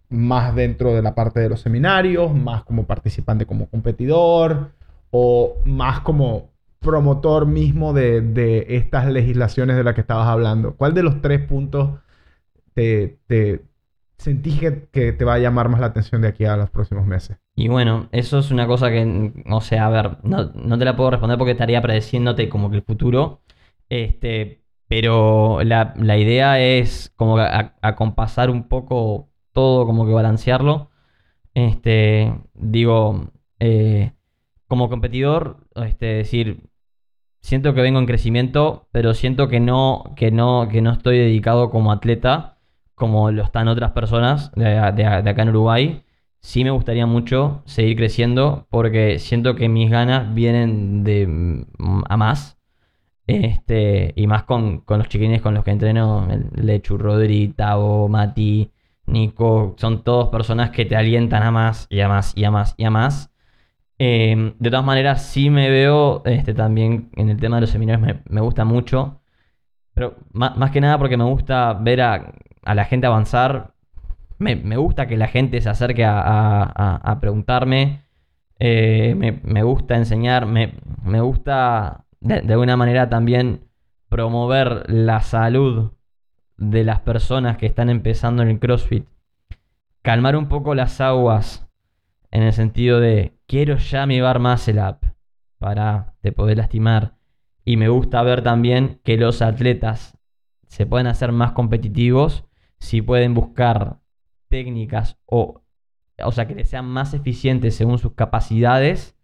¿Más dentro de la parte de los seminarios? ¿Más como participante como competidor? ¿O más como promotor mismo de, de estas legislaciones de las que estabas hablando? ¿Cuál de los tres puntos te, te sentís que, que te va a llamar más la atención de aquí a los próximos meses? Y bueno, eso es una cosa que, o sea, a ver, no, no te la puedo responder porque estaría predeciéndote como que el futuro. Este, pero la, la idea es como acompasar un poco todo, como que balancearlo. Este, digo, eh, como competidor, este, decir, siento que vengo en crecimiento, pero siento que no, que no, que no estoy dedicado como atleta, como lo están otras personas de, de- acá en Uruguay. Sí me gustaría mucho seguir creciendo porque siento que mis ganas vienen de mm, a más. Este, y más con, con los chiquines con los que entreno, Lechu, Rodri, Tavo, Mati, Nico, son todos personas que te alientan a más y a más y a más y a más. Eh, de todas maneras, sí me veo este, también en el tema de los seminarios, me, me gusta mucho. Pero ma- más, que nada porque me gusta ver a, a la gente avanzar. Me, me gusta que la gente se acerque a, a- a- preguntarme. Eh, me, me gusta enseñar, me, me gusta de, de alguna manera también promover la salud de las personas que están empezando en el CrossFit. Calmar un poco las aguas en el sentido de quiero ya mi bar muscle up para te poder lastimar. Y me gusta ver también que los atletas se pueden hacer más competitivos si pueden buscar técnicas o, o sea, que les sean más eficientes según sus capacidades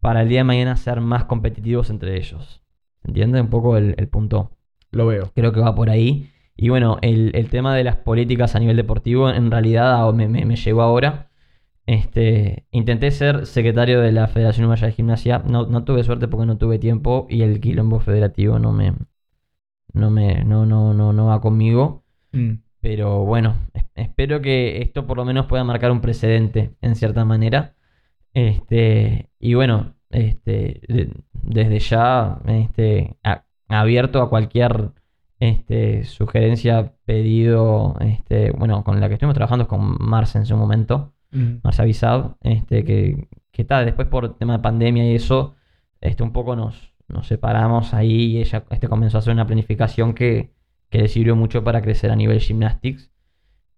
para el día de mañana ser más competitivos entre ellos. ¿Entiendes un poco el, el punto? Lo veo. Creo que va por ahí. Y bueno, el, el tema de las políticas a nivel deportivo en realidad me, me- me llegó ahora. Este, intenté ser secretario de la Federación Uruguaya de Gimnasia. No, no tuve suerte porque no tuve tiempo y el quilombo federativo no me, no me, no, no, no, no va conmigo. Mm. Pero bueno, es- espero que esto por lo menos pueda marcar un precedente en cierta manera. Este, y bueno, este, de- desde ya, este, a- abierto a cualquier este, sugerencia, pedido, este, bueno, con la que estuvimos trabajando es con Marce en su momento. Mm. Marcia Bizab, este, que, que tal, después por tema de pandemia y eso, este, un poco nos, nos separamos ahí y ella este, comenzó a hacer una planificación que, que le sirvió mucho para crecer a nivel gymnastics.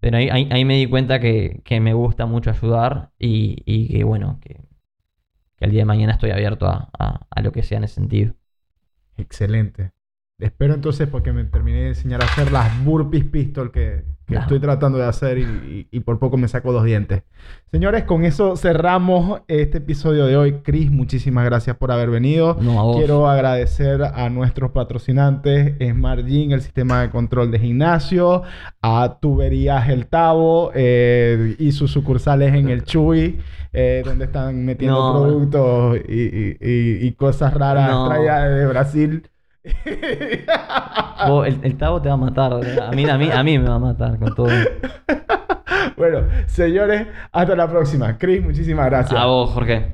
Pero ahí, ahí, ahí me di cuenta que, que me gusta mucho ayudar y, y que bueno, que, que el día de mañana estoy abierto a, a- a lo que sea en ese sentido. Excelente. Espero entonces porque me terminé de enseñar a hacer las burpees pistol que, que Claro. estoy tratando de hacer y, y- y por poco me saco dos dientes. Señores, con eso cerramos este episodio de hoy. Chris, muchísimas gracias por haber venido. No a vos. Quiero agradecer a nuestros patrocinantes, Smart Gym, el sistema de control de gimnasio, a Tuberías El Tabo eh, y sus sucursales en el Chuy, eh, donde están metiendo No. productos y, y- y- y cosas raras No. traídas de Brasil. Vos, <laughs> el, el Tavo te va a matar. A mí, a, mí, a mí me va a matar con todo. bueno, señores, hasta la próxima. Chris, muchísimas gracias. A vos, Jorge.